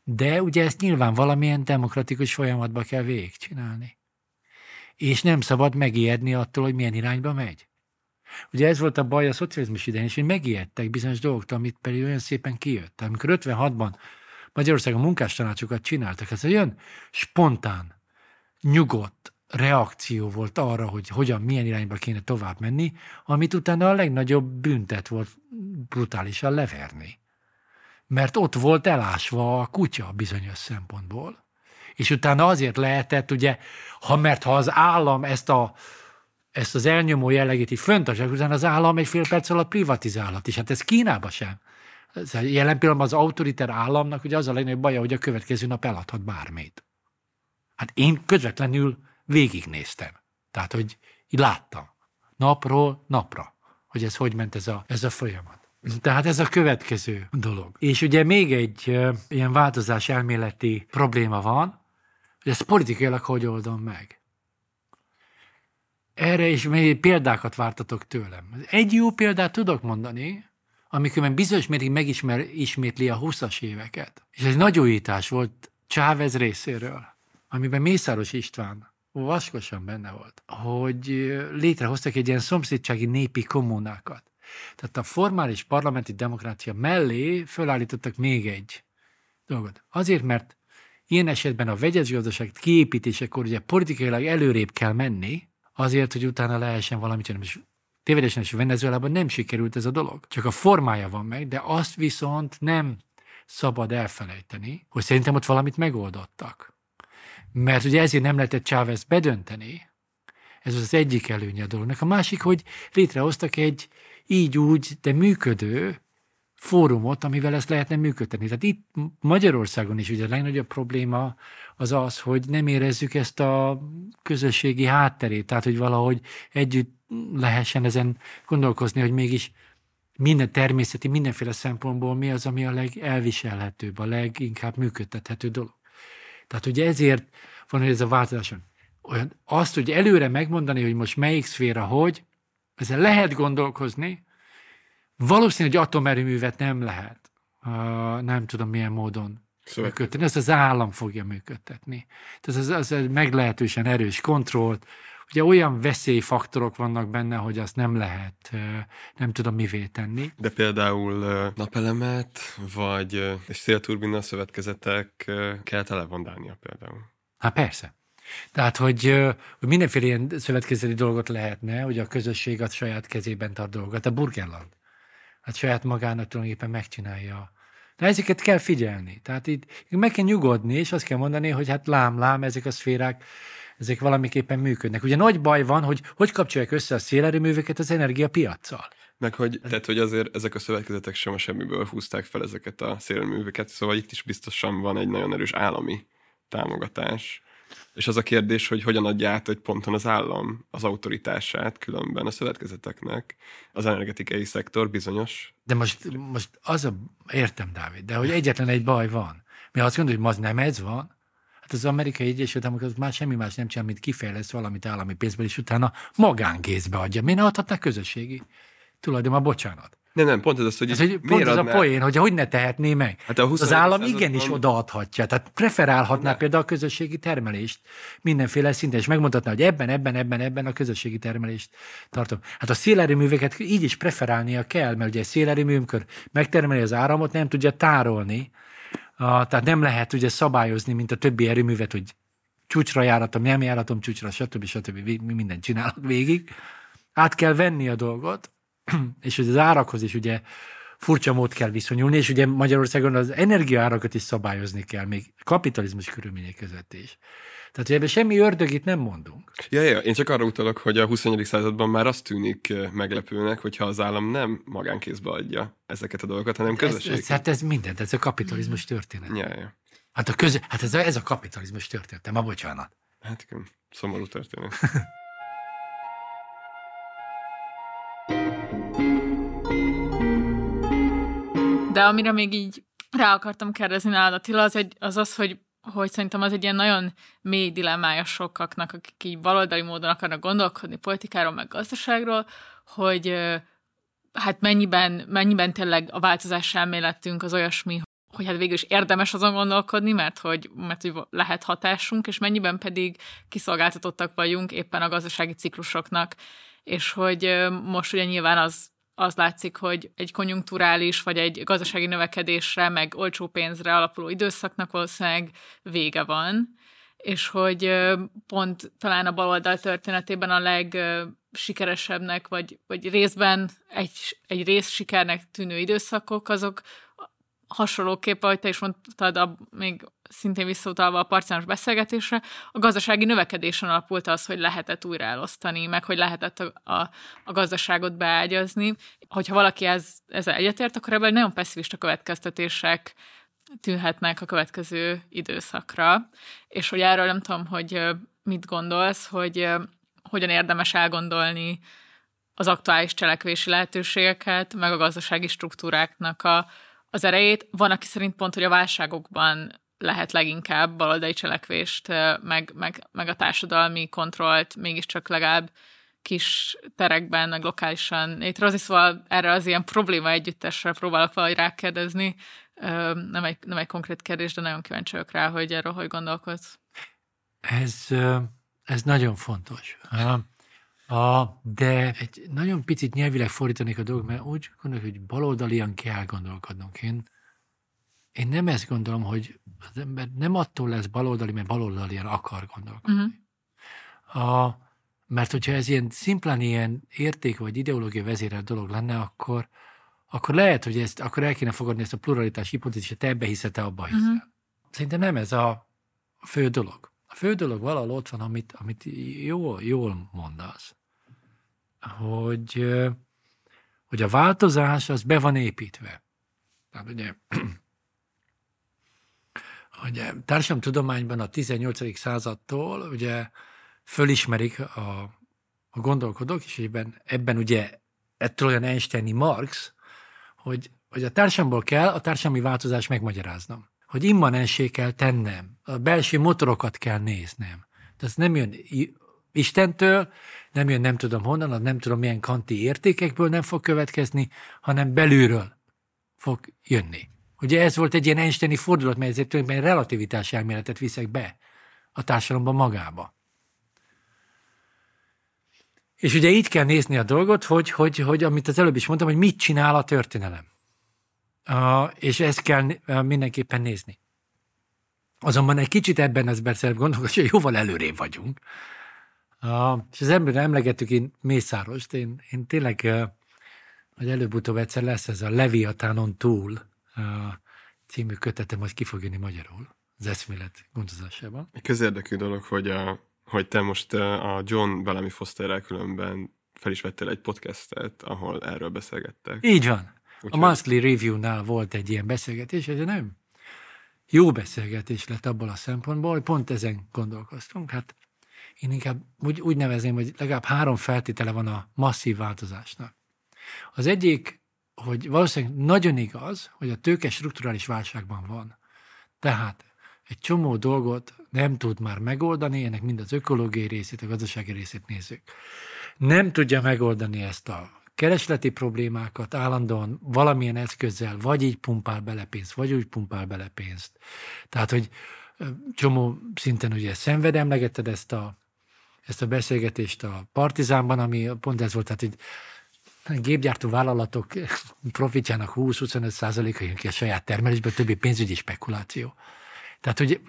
De ugye ezt nyilván valamilyen demokratikus folyamatba kell végigcsinálni. És nem szabad megijedni attól, hogy milyen irányba megy. Ugye ez volt a baj a szocializmus idején is, hogy megijedtek bizonyos dolgoktól, amit pedig olyan szépen kijött. Amikor 56-ban Magyarországon munkástanácsokat csináltak, ez egy olyan spontán, nyugodt, reakció volt arra, hogy hogyan, milyen irányba kéne tovább menni, amit utána a legnagyobb büntet volt brutálisan leverni. Mert ott volt elásva a kutya bizonyos szempontból. És utána azért lehetett, ugye, ha mert ha az állam ezt a ezt az elnyomó jellegét így föntartják, utána az állam egy fél perc alatt privatizálhat, és hát ez Kínában sem. Jelen pillanatban az autoriter államnak ugye az a legnagyobb baja, hogy a következő nap eladhat bármit. Hát én közvetlenül végignéztem. Tehát, hogy így láttam. Napról napra, hogy ez hogy ment ez a, ez a folyamat. Tehát ez a következő dolog. És ugye még egy ilyen változás elméleti probléma van, hogy ezt politikailag hogy oldom meg. Erre is még példákat vártatok tőlem. Egy jó példát tudok mondani, amikor bizonyos mérig megismer, ismétli a 20-as éveket. És ez nagy újítás volt Chávez részéről, amiben Mészáros István vaskosan benne volt, hogy létrehoztak egy ilyen szomszédsági népi kommunákat. Tehát a formális parlamenti demokrácia mellé fölállítottak még egy dolgot. Azért, mert ilyen esetben a vegyes gazdaság kiépítésekor ugye politikailag előrébb kell menni, azért, hogy utána lehessen valamit csinálni. És tévedésen is Venezuelában nem sikerült ez a dolog. Csak a formája van meg, de azt viszont nem szabad elfelejteni, hogy szerintem ott valamit megoldottak. Mert ugye ezért nem lehetett Chávez bedönteni, ez az egyik előnye a dolognak. A másik, hogy létrehoztak egy így úgy, de működő fórumot, amivel ezt lehetne működtetni. Tehát itt Magyarországon is ugye a legnagyobb probléma az az, hogy nem érezzük ezt a közösségi hátterét, tehát hogy valahogy együtt lehessen ezen gondolkozni, hogy mégis minden természeti, mindenféle szempontból mi az, ami a legelviselhetőbb, a leginkább működtethető dolog. Tehát ugye ezért van, hogy ez a változáson. Olyan, azt, hogy előre megmondani, hogy most melyik szféra hogy, ezzel lehet gondolkozni, valószínű, hogy atomerőművet nem lehet, uh, nem tudom milyen módon Szóval működtetni, ezt az állam fogja működtetni. Tehát az, az egy meglehetősen erős kontrollt, ugye olyan veszélyfaktorok vannak benne, hogy azt nem lehet, nem tudom mivé tenni. De például napelemet, vagy és szélturbina szövetkezetek ö, kell televondálnia például. Hát persze. Tehát, hogy, hogy mindenféle ilyen szövetkezeti dolgot lehetne, hogy a közösség a saját kezében tart dolgokat. A Burgenland. Hát saját magának tulajdonképpen megcsinálja. De ezeket kell figyelni. Tehát itt meg kell nyugodni, és azt kell mondani, hogy hát lám, lám, ezek a szférák, ezek valamiképpen működnek. Ugye nagy baj van, hogy hogy kapcsolják össze a szélerőműveket az energiapiacsal. Meg hogy, tehát, hogy azért ezek a szövetkezetek sem a semmiből húzták fel ezeket a szélműveket, szóval itt is biztosan van egy nagyon erős állami támogatás. És az a kérdés, hogy hogyan adja át egy ponton az állam az autoritását különben a szövetkezeteknek. Az energetikai szektor bizonyos. De most, most az a, értem, Dávid, de hogy egyetlen egy baj van. Mi azt gondoljuk, hogy ma nem ez van, hát az amerikai Egyesült Államok az már semmi más nem csinál, mint kifejleszt valamit állami pénzből, és utána magánkézbe adja. Miért ne adhatná közösségi? Tulajdonban, bocsánat. Nem, nem, pont ez az, hogy, Ez egy, pont ez a adná- poén, hogy hogy ne tehetné meg. Hát a az 21. állam igenis odaadhatja, tehát preferálhatná Ne. például a közösségi termelést mindenféle szinten, és megmondhatná, hogy ebben, ebben, ebben, ebben a közösségi termelést tartom. Hát a szélerőműveket így is preferálnia kell, mert ugye egy szélerőmű, amikor megtermeli az áramot, nem tudja tárolni, a, tehát nem lehet ugye szabályozni, mint a többi erőművet, hogy csúcsra járatom, nem járatom csúcsra, stb. stb. Mi mindent csinálok végig. Át kell venni a dolgot, [CLEARS THROAT] és hogy az árakhoz is ugye furcsa mód kell viszonyulni, és ugye Magyarországon az energiaárakat is szabályozni kell, még kapitalizmus körülmények között is. Tehát, hogy ebben semmi ördögit nem mondunk. Ja, ja, én csak arra utalok, hogy a 21. században már azt tűnik eh, meglepőnek, hogyha az állam nem magánkézbe adja ezeket a dolgokat, hanem Ez, közösség. ez, hát ez mindent, ez a kapitalizmus történet. Ja, ja. Hát, a köz, hát ez, a, ez a kapitalizmus történet, ma bocsánat. Hát igen, szomorú történet. [LAUGHS] De amire még így rá akartam kérdezni nálad, Attila, az, egy, az az, hogy, hogy szerintem az egy ilyen nagyon mély dilemmája sokaknak, akik így baloldali módon akarnak gondolkodni politikáról, meg gazdaságról, hogy hát mennyiben, mennyiben tényleg a változás elméletünk az olyasmi, hogy hát végül is érdemes azon gondolkodni, mert hogy, mert hogy lehet hatásunk, és mennyiben pedig kiszolgáltatottak vagyunk éppen a gazdasági ciklusoknak, és hogy most ugye nyilván az az látszik, hogy egy konjunkturális vagy egy gazdasági növekedésre, meg olcsó pénzre alapuló időszaknak valószínűleg vége van, és hogy pont talán a baloldal történetében a legsikeresebbnek, vagy, vagy részben egy, egy rész sikernek tűnő időszakok, azok hasonlóképp, ahogy te is mondtad, a, még szintén visszautalva a parciános beszélgetésre, a gazdasági növekedésen alapult az, hogy lehetett újra elosztani, meg hogy lehetett a, a, a gazdaságot beágyazni. Hogyha valaki ez, ezzel egyetért, akkor ebből nagyon pessimista következtetések tűnhetnek a következő időszakra. És hogy erről nem tudom, hogy mit gondolsz, hogy hogyan érdemes elgondolni az aktuális cselekvési lehetőségeket, meg a gazdasági struktúráknak a, az erejét. Van, aki szerint pont, hogy a válságokban lehet leginkább baloldali cselekvést, meg, meg, meg a társadalmi kontrollt mégiscsak legalább kis terekben, meg lokálisan létrehozni, szóval erre az ilyen probléma együttesre próbálok valahogy rákérdezni. Nem egy, nem egy konkrét kérdés, de nagyon kíváncsi vagyok rá, hogy erről hogy gondolkodsz. Ez, ez nagyon fontos. A, de egy nagyon picit nyelvileg fordítanék a dolgot, mert úgy gondolok, hogy baloldalian kell gondolkodnunk. Én, én nem ezt gondolom, hogy az ember nem attól lesz baloldali, mert baloldalian akar gondolkodni. Uh-huh. A, mert hogyha ez ilyen szimplán ilyen érték vagy ideológia vezérelt dolog lenne, akkor, akkor lehet, hogy ezt, akkor el kéne fogadni ezt a pluralitás hipotézist, hogy te ebbe hiszel, te abba hiszel. Mhm. Szerintem nem ez a fő dolog. A fő dolog valahol ott van, amit, amit jól, jól mondasz. Hogy, hogy a változás az be van építve. Tehát ugye, [CLEARS THROAT] ugye társadalomtudományban a 18. századtól ugye fölismerik a, a gondolkodók, és ebben, ebben ugye ettől olyan Einsteini Marx, hogy, hogy a társamból kell a társadalmi változást megmagyaráznom. Hogy immanensé kell tennem, a belső motorokat kell néznem. Tehát ez nem jön Istentől, nem jön nem tudom honnan, az nem tudom milyen kanti értékekből nem fog következni, hanem belülről fog jönni. Ugye ez volt egy ilyen Einsteini fordulat, mert ezért tulajdonképpen relativitás elméletet viszek be a társadalomba magába. És ugye így kell nézni a dolgot, hogy, hogy, hogy amit az előbb is mondtam, hogy mit csinál a történelem. Uh, és ezt kell uh, mindenképpen nézni. Azonban egy kicsit ebben az persze gondolkodni, hogy jóval előrébb vagyunk. Uh, és az ember emlegettük én Mészárost, én, én tényleg, uh, hogy előbb-utóbb egyszer lesz ez a Leviathanon túl uh, című kötetem, hogy ki fog jönni magyarul az eszmélet gondozásában. Közérdekű dolog, hogy, a, hogy te most a John Bellamy Fosterrel különben fel is vettél egy podcastet, ahol erről beszélgettek. Így van. Úgyhogy- A Monthly Review-nál volt egy ilyen beszélgetés, ez nem jó beszélgetés lett abból a szempontból, hogy pont ezen gondolkoztunk. Hát én inkább úgy, úgy nevezném, hogy legalább három feltétele van a masszív változásnak. Az egyik, hogy valószínűleg nagyon igaz, hogy a tőke strukturális válságban van. Tehát egy csomó dolgot nem tud már megoldani, ennek mind az ökológiai részét, a gazdasági részét nézzük. Nem tudja megoldani ezt a keresleti problémákat állandóan valamilyen eszközzel, vagy így pumpál bele pénzt, vagy úgy pumpál bele pénzt. Tehát, hogy csomó szinten ugye szenved, emlegetted ezt a, ezt a beszélgetést a Partizánban, ami pont ez volt, tehát, a gépgyártó vállalatok profitjának 20-25 százaléka jön ki a saját termelésből, többi pénzügyi spekuláció. Tehát, hogy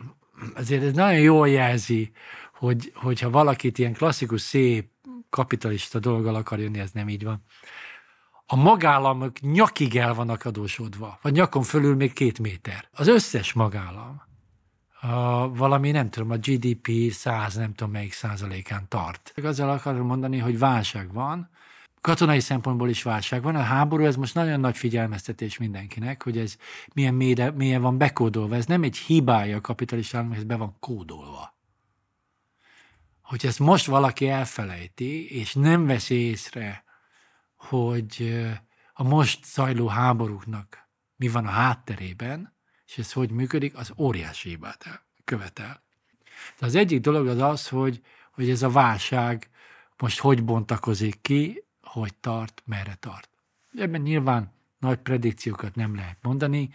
azért ez nagyon jól jelzi, hogy, hogyha valakit ilyen klasszikus, szép, kapitalista dologgal akar jönni, ez nem így van. A magállamok nyakig el vannak adósodva, vagy nyakon fölül még két méter. Az összes magállam a, valami, nem tudom, a GDP 100 nem tudom melyik százalékán tart. Azzal akarom mondani, hogy válság van, katonai szempontból is válság van. A háború, ez most nagyon nagy figyelmeztetés mindenkinek, hogy ez milyen mélyen van bekódolva. Ez nem egy hibája a kapitalistának, ez be van kódolva. Hogy ezt most valaki elfelejti, és nem veszi észre, hogy a most zajló háborúknak mi van a hátterében, és ez hogy működik, az óriási hibát el- követel. De az egyik dolog az az, hogy, hogy ez a válság most hogy bontakozik ki, hogy tart, merre tart. Ebben nyilván nagy predikciókat nem lehet mondani.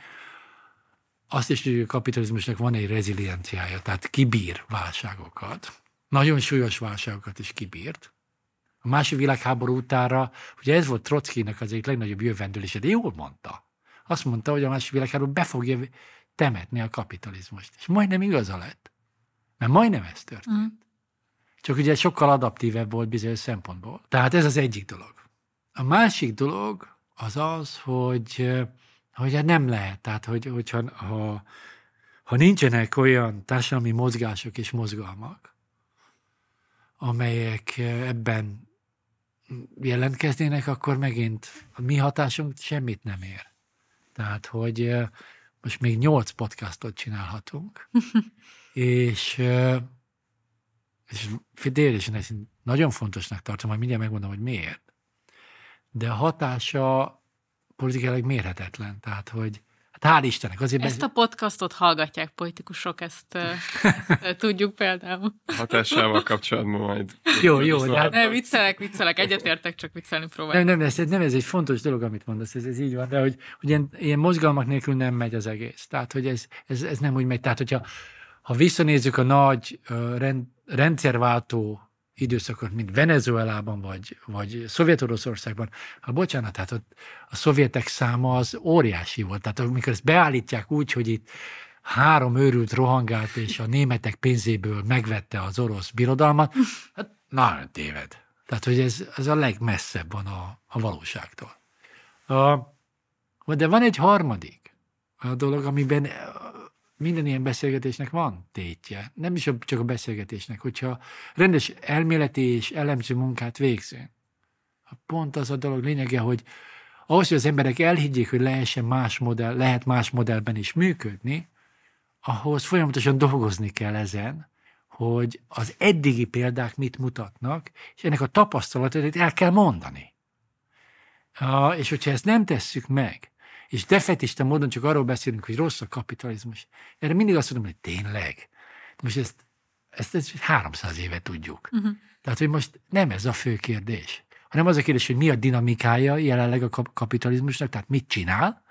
Azt is, hogy a kapitalizmusnak van egy rezilienciája, tehát kibír válságokat. Nagyon súlyos válságokat is kibírt. A második világháború utára, ugye ez volt Trotskynak az egyik legnagyobb jövendőlése, de jól mondta. Azt mondta, hogy a második világháború be fogja temetni a kapitalizmust. És majdnem igaza lett. Mert majdnem ez történt. Mm. Csak ugye sokkal adaptívebb volt bizonyos szempontból. Tehát ez az egyik dolog. A másik dolog az az, hogy, hogy hát nem lehet. Tehát, hogy, hogyha ha, ha nincsenek olyan társadalmi mozgások és mozgalmak, amelyek ebben jelentkeznének, akkor megint a mi hatásunk semmit nem ér. Tehát, hogy most még nyolc podcastot csinálhatunk, [LAUGHS] és és fidélesen ezt nagyon fontosnak tartom, majd mindjárt megmondom, hogy miért. De a hatása politikailag mérhetetlen. Tehát, hogy hál' Istennek, azért Ezt a podcastot hallgatják politikusok, ezt [LAUGHS] ö, tudjuk például. Hatásával kapcsolatban majd. Jó, jó, de hát- Ne, viccelek, viccelek, egyetértek, csak viccelni nem, próbálok. nem, ez, nem, ez egy fontos dolog, amit mondasz, ez, ez így van, de hogy, hogy ilyen, ilyen mozgalmak nélkül nem megy az egész. Tehát, hogy ez, ez, ez nem úgy megy. Tehát, hogyha ha visszanézzük a nagy rend, rendszerváltó időszakot, mint Venezuelában, vagy, vagy Szovjet-Oroszországban, ha bocsánat, hát ott a szovjetek száma az óriási volt. Tehát amikor ezt beállítják úgy, hogy itt három őrült rohangált, és a németek pénzéből megvette az orosz birodalmat, hát nagyon téved. Tehát, hogy ez, ez a legmesszebb van a, a valóságtól. A, de van egy harmadik a dolog, amiben minden ilyen beszélgetésnek van tétje. Nem is csak a beszélgetésnek, hogyha rendes elméleti és elemző munkát végzünk. Pont az a dolog lényege, hogy ahhoz, hogy az emberek elhiggyék, hogy lehessen más modell, lehet más modellben is működni, ahhoz folyamatosan dolgozni kell ezen, hogy az eddigi példák mit mutatnak, és ennek a tapasztalatot el kell mondani. És hogyha ezt nem tesszük meg, és defetista módon csak arról beszélünk, hogy rossz a kapitalizmus. Erre mindig azt mondom, hogy tényleg. Most ezt, ezt, ezt 300 éve tudjuk. Uh-huh. Tehát, hogy most nem ez a fő kérdés, hanem az a kérdés, hogy mi a dinamikája jelenleg a kap- kapitalizmusnak, tehát mit csinál,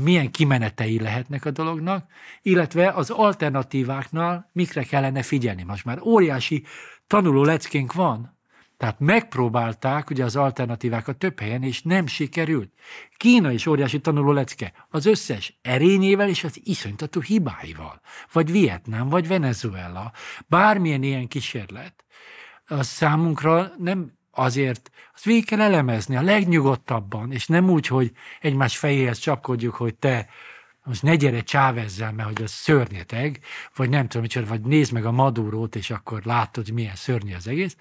milyen kimenetei lehetnek a dolognak, illetve az alternatíváknál mikre kellene figyelni. Most már óriási tanuló leckénk van, tehát megpróbálták ugye az alternatívákat több helyen, és nem sikerült. Kína is óriási tanuló lecke. Az összes erényével és az iszonytató hibáival. Vagy Vietnám, vagy Venezuela. Bármilyen ilyen kísérlet. Az számunkra nem azért azt végig kell elemezni a legnyugodtabban, és nem úgy, hogy egymás fejéhez csapkodjuk, hogy te most ne gyere csávezzel, mert hogy az szörnyeteg, vagy nem tudom micsoda, vagy nézd meg a Madurót, és akkor látod, hogy milyen szörnyű az egész,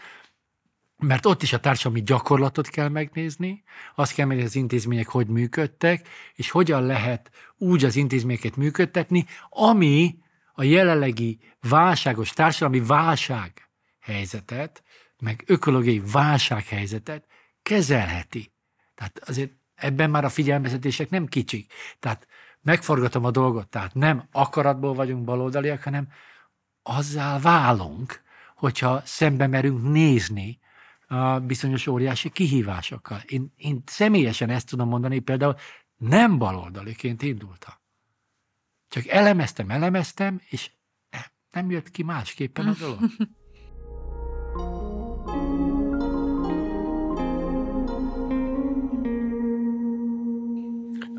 mert ott is a társadalmi gyakorlatot kell megnézni, azt kell megnézni, az intézmények hogy működtek, és hogyan lehet úgy az intézményeket működtetni, ami a jelenlegi válságos társadalmi válság helyzetet, meg ökológiai válsághelyzetet kezelheti. Tehát azért ebben már a figyelmeztetések nem kicsik. Tehát megforgatom a dolgot, tehát nem akaratból vagyunk baloldaliak, hanem azzal válunk, hogyha szembe merünk nézni a bizonyos óriási kihívásokkal. Én, én személyesen ezt tudom mondani, például nem baloldaliként indultam. Csak elemeztem, elemeztem, és nem jött ki másképpen a dolog. [LAUGHS]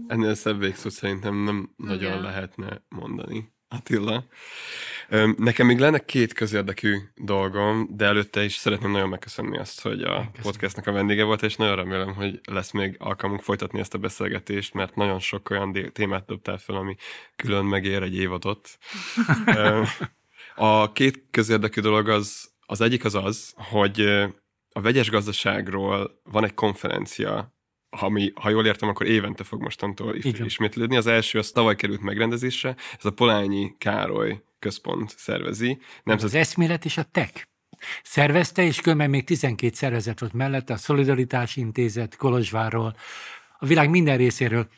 Ennél szebb végszót szerintem nem nagyon Igen. lehetne mondani. Attila. Nekem még lenne két közérdekű dolgom, de előtte is szeretném nagyon megköszönni azt, hogy a Köszönöm. podcastnak a vendége volt, és nagyon remélem, hogy lesz még alkalmunk folytatni ezt a beszélgetést, mert nagyon sok olyan témát dobtál fel, ami külön megér egy évadot. [LAUGHS] a két közérdekű dolog az, az egyik az az, hogy a vegyes gazdaságról van egy konferencia, ami, ha jól értem, akkor évente fog mostantól ismétlődni. Az első az tavaly került megrendezésre, ez a Polányi Károly központ szervezi. Nem az eszmélet és a TEK szervezte, és különben még 12 szervezet volt mellette, a Szolidaritás Intézet Kolozsvárról, a világ minden részéről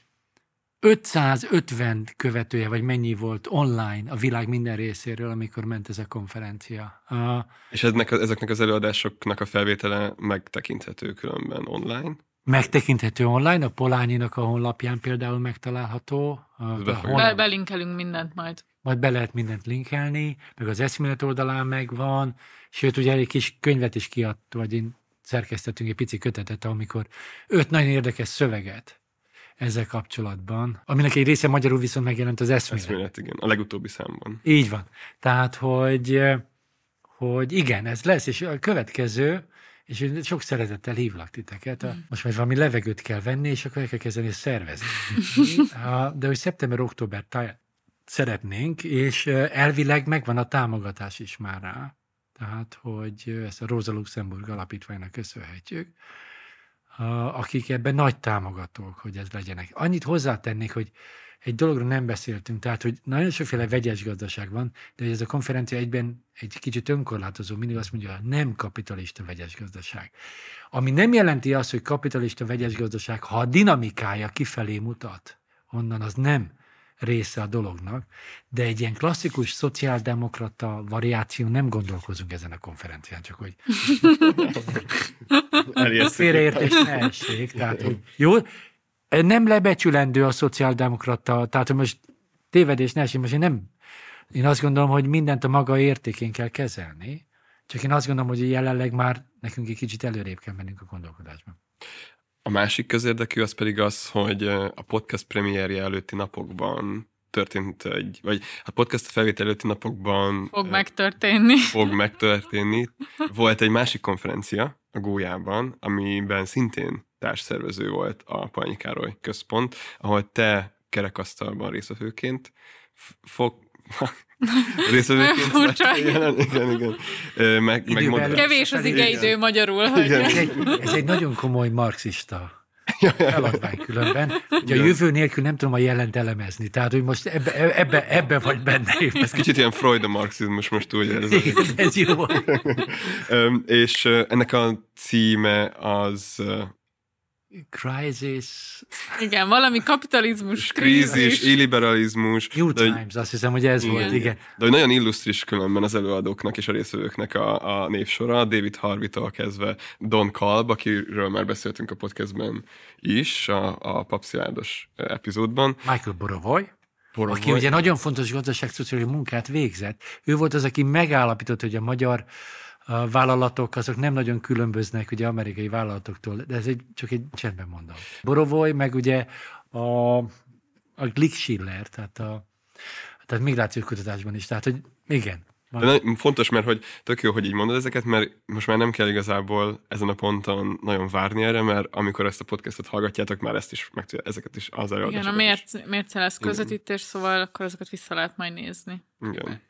550 követője, vagy mennyi volt online a világ minden részéről, amikor ment ez a konferencia. A... És eznek, ezeknek az előadásoknak a felvétele megtekinthető különben online? Megtekinthető online, a Polányinak a honlapján például megtalálható. Be, hol... belinkelünk mindent majd. Majd be lehet mindent linkelni, meg az eszmélet oldalán megvan, sőt, ugye egy kis könyvet is kiadt, vagy én szerkesztettünk egy pici kötetet, amikor öt nagyon érdekes szöveget ezzel kapcsolatban, aminek egy része magyarul viszont megjelent az eszmélet. Eszmélet, igen, a legutóbbi számban. Így van. Tehát, hogy, hogy igen, ez lesz, és a következő, és én sok szeretettel hívlak titeket. Mm. Most már valami levegőt kell venni, és akkor el kell kezdeni szervezni. [LAUGHS] De hogy szeptember-október táj- szeretnénk, és elvileg megvan a támogatás is már rá. Tehát, hogy ezt a Rosa Luxemburg alapítványnak köszönhetjük, akik ebben nagy támogatók, hogy ez legyenek. Annyit hozzátennék, hogy egy dologra nem beszéltünk, tehát, hogy nagyon sokféle vegyes gazdaság van, de ez a konferencia egyben egy kicsit önkorlátozó, mindig azt mondja, hogy nem kapitalista vegyes gazdaság. Ami nem jelenti azt, hogy kapitalista vegyes gazdaság, ha a dinamikája kifelé mutat, onnan az nem része a dolognak, de egy ilyen klasszikus szociáldemokrata variáció nem gondolkozunk ezen a konferencián, csak hogy félreértés ne essék. Tehát, hogy jó, nem lebecsülendő a szociáldemokrata, tehát most tévedés ne esik, most én nem, én azt gondolom, hogy mindent a maga értékén kell kezelni, csak én azt gondolom, hogy jelenleg már nekünk egy kicsit előrébb kell mennünk a gondolkodásban. A másik közérdekű az pedig az, hogy a podcast premierje előtti napokban történt egy, vagy a podcast felvétel előtti napokban fog megtörténni. Fog megtörténni. Volt egy másik konferencia a Gólyában, amiben szintén társszervező volt a Panyi Károly központ, ahol te kerekasztalban részvevőként fog, [LAUGHS] részvevőként igen, igen, igen. Meg, meg Kevés az igeidő magyarul. Hogy... Ez, egy, ez egy nagyon komoly marxista [LAUGHS] feladvány különben. Ugye a jövő nélkül nem tudom a jelent elemezni. Tehát, hogy most ebbe, ebbe, ebbe vagy benne. Ez kicsit ilyen Freud a marxizmus most úgy érzem. ez jó. [LAUGHS] és ennek a címe az crisis, Igen, valami kapitalizmus, Krízis, krízis. illiberalizmus. New de, Times, azt hiszem, hogy ez Igen. volt, igen. De hogy nagyon illusztris különben az előadóknak és a részvevőknek a, a névsora, David Harvey-tól kezdve Don Kalb, akiről már beszéltünk a podcastben is, a, a papszilárdos epizódban. Michael Borovoy, Borovoy. aki ugye nagyon fontos gazdaságszociológiai munkát végzett. Ő volt az, aki megállapított, hogy a magyar uh, vállalatok azok nem nagyon különböznek ugye amerikai vállalatoktól, de ez egy, csak egy csendben mondom. Borovoy, meg ugye a, a Glick Schiller, tehát a tehát migrációs kutatásban is. Tehát, hogy igen. De nagyon fontos, mert hogy tök jó, hogy így mondod ezeket, mert most már nem kell igazából ezen a ponton nagyon várni erre, mert amikor ezt a podcastot hallgatjátok, már ezt is, meg ezeket is az Igen, a előadásokat mérc, mérce lesz közvetítés, szóval akkor azokat vissza lehet majd nézni. Igen,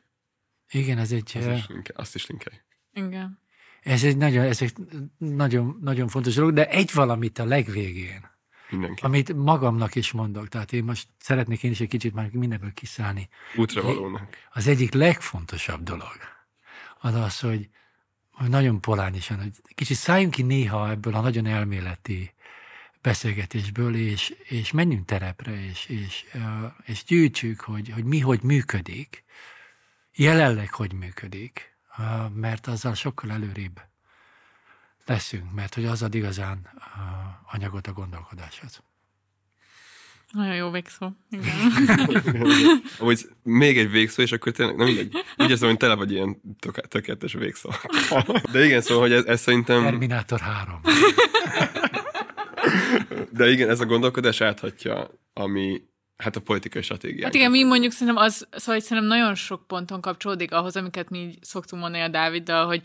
Igen, ez egy, az eh, is linke, azt is linkelj. Igen. ez egy nagyon, ez egy nagyon, nagyon fontos dolog, de egy valamit a legvégén, Mindenki. amit magamnak is mondok, tehát én most szeretnék én is egy kicsit már mindenből kiszállni. Útra valónak. Az egyik legfontosabb dolog az az, hogy, hogy nagyon polányosan, hogy kicsit szálljunk ki néha ebből a nagyon elméleti beszélgetésből, és, és menjünk terepre, és, és, és gyűjtsük, hogy, hogy mi hogy működik, jelenleg hogy működik, mert azzal sokkal előrébb leszünk, mert hogy az ad igazán anyagot a gondolkodáshoz. Nagyon jó végszó. Igen. [LAUGHS] Amúgy még egy végszó, és akkor tényleg, nem mindegy. Úgy érzem, hogy tele vagy ilyen tök- tökéletes végszó. [LAUGHS] De igen, szóval, hogy ez, ez szerintem, Terminátor 3. [LAUGHS] de igen, ez a gondolkodás áthatja, ami, hát a politikai stratégiák. Hát igen, mi mondjuk szerintem az, szóval hogy szerintem nagyon sok ponton kapcsolódik ahhoz, amiket mi szoktunk mondani a Dáviddal, hogy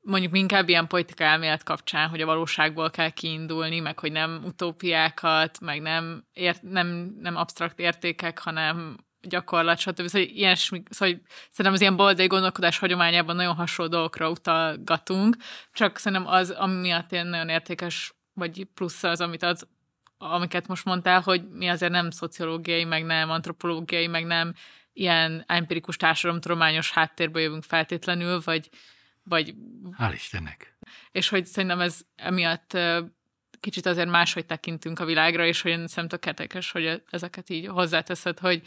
mondjuk inkább ilyen politika elmélet kapcsán, hogy a valóságból kell kiindulni, meg hogy nem utópiákat, meg nem, ért, nem, nem absztrakt értékek, hanem gyakorlat, stb. Szóval, ilyesmi, szóval hogy szerintem az ilyen baldai gondolkodás hagyományában nagyon hasonló dolgokra utalgatunk, csak szerintem az, ami miatt ilyen nagyon értékes, vagy plusz az, amit az, amiket most mondtál, hogy mi azért nem szociológiai, meg nem antropológiai, meg nem ilyen empirikus társadalomtudományos háttérből jövünk feltétlenül, vagy, vagy Hál' Istennek. és hogy szerintem ez emiatt kicsit azért máshogy tekintünk a világra, és hogy én szerintem tök érdekes, hogy ezeket így hozzáteszed, hogy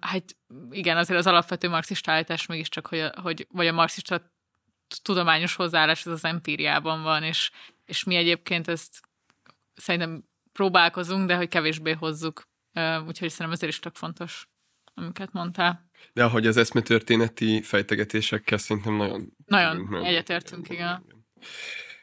hát igen, azért az alapvető marxista állítás mégiscsak, hogy, a- hogy vagy a marxista tudományos hozzáállás az az empíriában van, és, és mi egyébként ezt szerintem próbálkozunk, de hogy kevésbé hozzuk. Úgyhogy szerintem ezért is tök fontos, amiket mondtál. De ahogy az eszmetörténeti fejtegetésekkel szerintem nagyon... Nagyon egyetértünk, igen.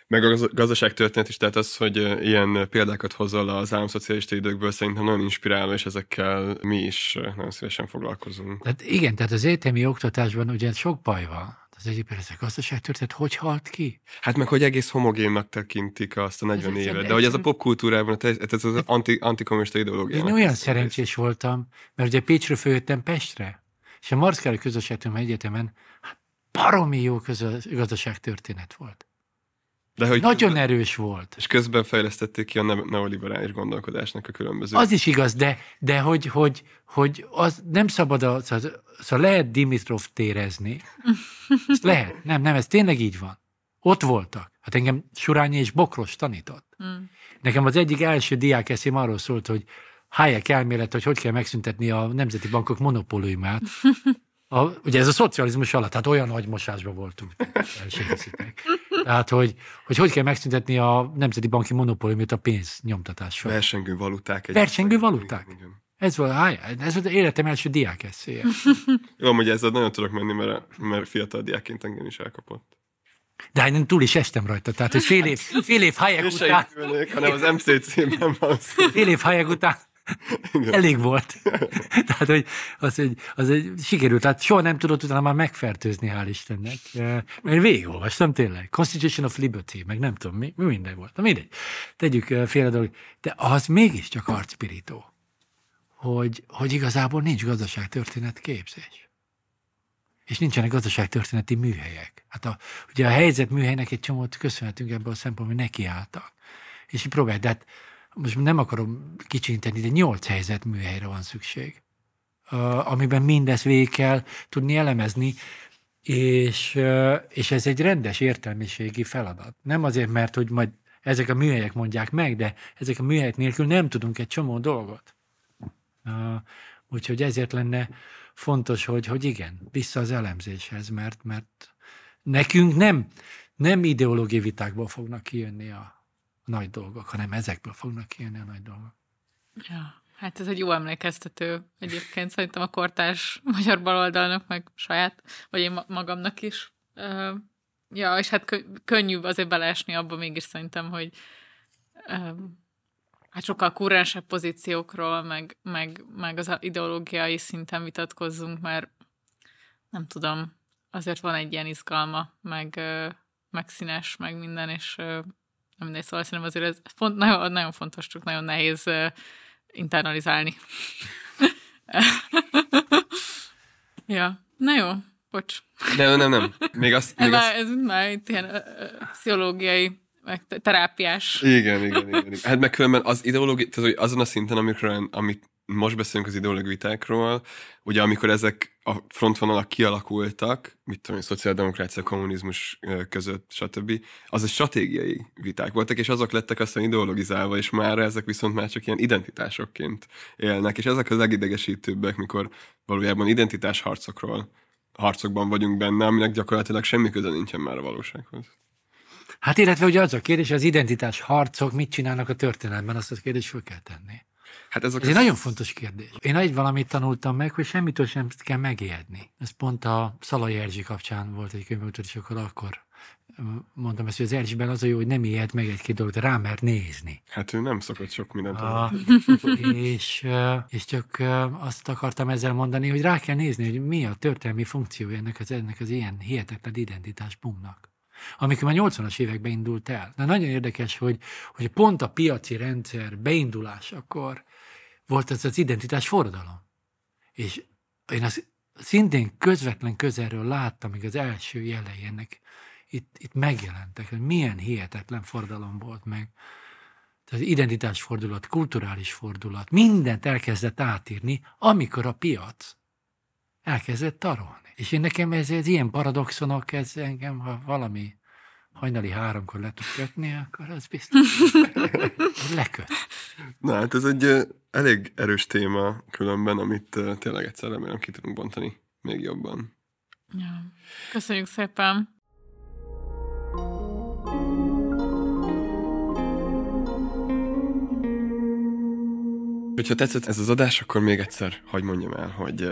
Meg a gaz- gazdaságtörténet is, tehát az, hogy ilyen példákat hozol az államszocialista időkből, szerintem nagyon inspiráló, és ezekkel mi is nagyon szívesen foglalkozunk. Tehát igen, tehát az egyetemi oktatásban ugye sok baj van. Az ez a gazdaságtörténet hogy halt ki? Hát meg, hogy egész homogénnak tekintik azt a 40 Ez egyszerűen- évet. De hogy ez a popkultúrában, tehát ez az anti, antikommunista ideológia. Én olyan szerencsés voltam, mert ugye Pécsről följöttem Pestre, és a Marszkáli Közösségtörténelmi Egyetemen hát baromi jó közös, gazdaságtörténet volt. De hogy Nagyon erős volt. És közben fejlesztették ki a ne- neoliberális gondolkodásnak a különböző... Az is igaz, de, de hogy, hogy, hogy az nem szabad, a, szóval, szóval lehet Dimitrov térezni. Ezt lehet. Nem, nem, ez tényleg így van. Ott voltak. Hát engem Surányi és Bokros tanított. Mm. Nekem az egyik első diákeszém arról szólt, hogy Hayek elmélet, hogy hogy kell megszüntetni a nemzeti bankok monopóliumát. A, ugye ez a szocializmus alatt, tehát olyan nagy mosásban voltunk. Tehát, hogy, hogy hogy kell megszüntetni a nemzeti banki monopóliumot a pénz nyomtatás. Versengő valuták. egy- Versengő valuták. Igen. Ez volt, Hayek, ez volt életem első diákeszéje. Jó, amúgy ezzel nagyon tudok menni, mert, mert fiatal diákként engem is elkapott. De hát én túl is estem rajta, tehát hogy fél év, fél év Hayek után, épülnék, hanem az MCC-ben van szó. fél év Hayek után elég volt. [LAUGHS] Tehát, hogy az, hogy az egy sikerült, tehát soha nem tudott utána már megfertőzni, hál' Istennek. Eh, Mert én végigolvastam tényleg. Constitution of Liberty, meg nem tudom, mi, mi minden volt. Na mindegy. Tegyük eh, félre dolog. De az mégiscsak arcpirító, hogy, hogy igazából nincs gazdaságtörténet képzés. És nincsenek gazdaságtörténeti műhelyek. Hát a, ugye a helyzet műhelynek egy csomót köszönhetünk ebből a szempontból, hogy nekiálltak. És így próbálj, de hát most nem akarom kicsinteni, de nyolc helyzet műhelyre van szükség, amiben mindezt végig kell tudni elemezni, és, és ez egy rendes értelmiségi feladat. Nem azért, mert hogy majd ezek a műhelyek mondják meg, de ezek a műhelyek nélkül nem tudunk egy csomó dolgot. Úgyhogy ezért lenne fontos, hogy, hogy igen, vissza az elemzéshez, mert, mert nekünk nem, nem ideológiai vitákból fognak kijönni a nagy dolgok, hanem ezekből fognak kijönni a nagy dolgok. Ja, hát ez egy jó emlékeztető egyébként szerintem a kortárs magyar baloldalnak, meg saját, vagy én magamnak is. Ja, és hát könnyű azért beleesni abba mégis szerintem, hogy hát sokkal kurrensebb pozíciókról, meg, meg, meg az ideológiai szinten vitatkozzunk, mert nem tudom, azért van egy ilyen izgalma, meg, meg színes, meg minden, és nem mindegy, szóval szerintem azért ez font, nagyon, nagyon fontos, csak nagyon nehéz internalizálni. [LAUGHS] ja, na jó, bocs. Nem, nem, nem. Még azt, még ez, azt... Már, ez már itt ilyen pszichológiai meg terápiás. Igen, igen, igen. igen. Hát meg különben az ideológia, tehát hogy azon a szinten, amikor, amit most beszélünk az ideológiai vitákról, ugye amikor ezek a frontvonalak kialakultak, mit tudom, a szociáldemokrácia, kommunizmus között, stb., az a stratégiai viták voltak, és azok lettek aztán ideologizálva, és már ezek viszont már csak ilyen identitásokként élnek, és ezek az legidegesítőbbek, mikor valójában identitásharcokról harcokban vagyunk benne, aminek gyakorlatilag semmi köze nincsen már a valósághoz. Hát illetve ugye az a kérdés, az identitás harcok mit csinálnak a történelemben, azt a kérdés föl kell tenni. Hát ez, ez egy nagyon fontos kérdés. Én egy valamit tanultam meg, hogy semmitől sem kell megijedni. Ez pont a Szalai Erzsi kapcsán volt egy könyvültő, és akkor akkor mondtam ezt, hogy az Erzsiben az a jó, hogy nem ijed meg egy-két dolgot, rá mert nézni. Hát ő nem szokott sok mindent a, [LAUGHS] és, és csak azt akartam ezzel mondani, hogy rá kell nézni, hogy mi a történelmi funkciója ennek az, ennek az ilyen hihetetlen identitás bumnak amikor már 80-as években indult el. De nagyon érdekes, hogy, hogy pont a piaci rendszer beindulásakor volt ez az identitás forradalom. És én azt szintén közvetlen közelről láttam, még az első jelei ennek itt, itt megjelentek, hogy milyen hihetetlen forradalom volt meg. Tehát az identitás fordulat, kulturális fordulat, mindent elkezdett átírni, amikor a piac elkezdett tarolni. És én nekem ez, ez ilyen paradoxonok, ez engem, ha valami hajnali háromkor le tud kötni, akkor az biztos leköt. Na hát ez egy elég erős téma különben, amit tényleg egyszer remélem ki tudunk bontani még jobban. Ja. Köszönjük szépen! Hogyha tetszett ez az adás, akkor még egyszer hagyd mondjam el, hogy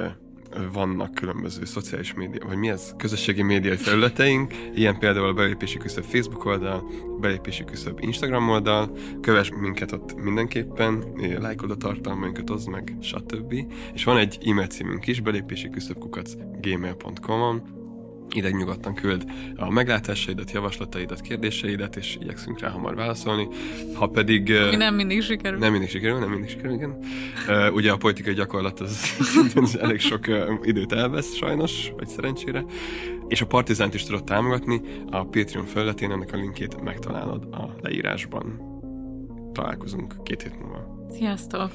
vannak különböző szociális média, vagy mi ez? Közösségi médiai felületeink, ilyen például a belépési küszöb Facebook oldal, belépési küszöb Instagram oldal, kövess minket ott mindenképpen, lájkod a tartalmainkat, oszd meg, stb. És van egy e-mail címünk is, belépési küszöb kukac gmail.com-on, ide nyugodtan küld a meglátásaidat, javaslataidat, kérdéseidet, és igyekszünk rá hamar válaszolni. Ha pedig... Mi nem mindig sikerül. Nem mindig sikerül, nem mindig sikerül, igen. Uh, ugye a politikai gyakorlat az, [LAUGHS] az elég sok uh, időt elvesz sajnos, vagy szerencsére. És a Partizánt is tudod támogatni, a Patreon felületén ennek a linkét megtalálod a leírásban. Találkozunk két hét múlva. Sziasztok!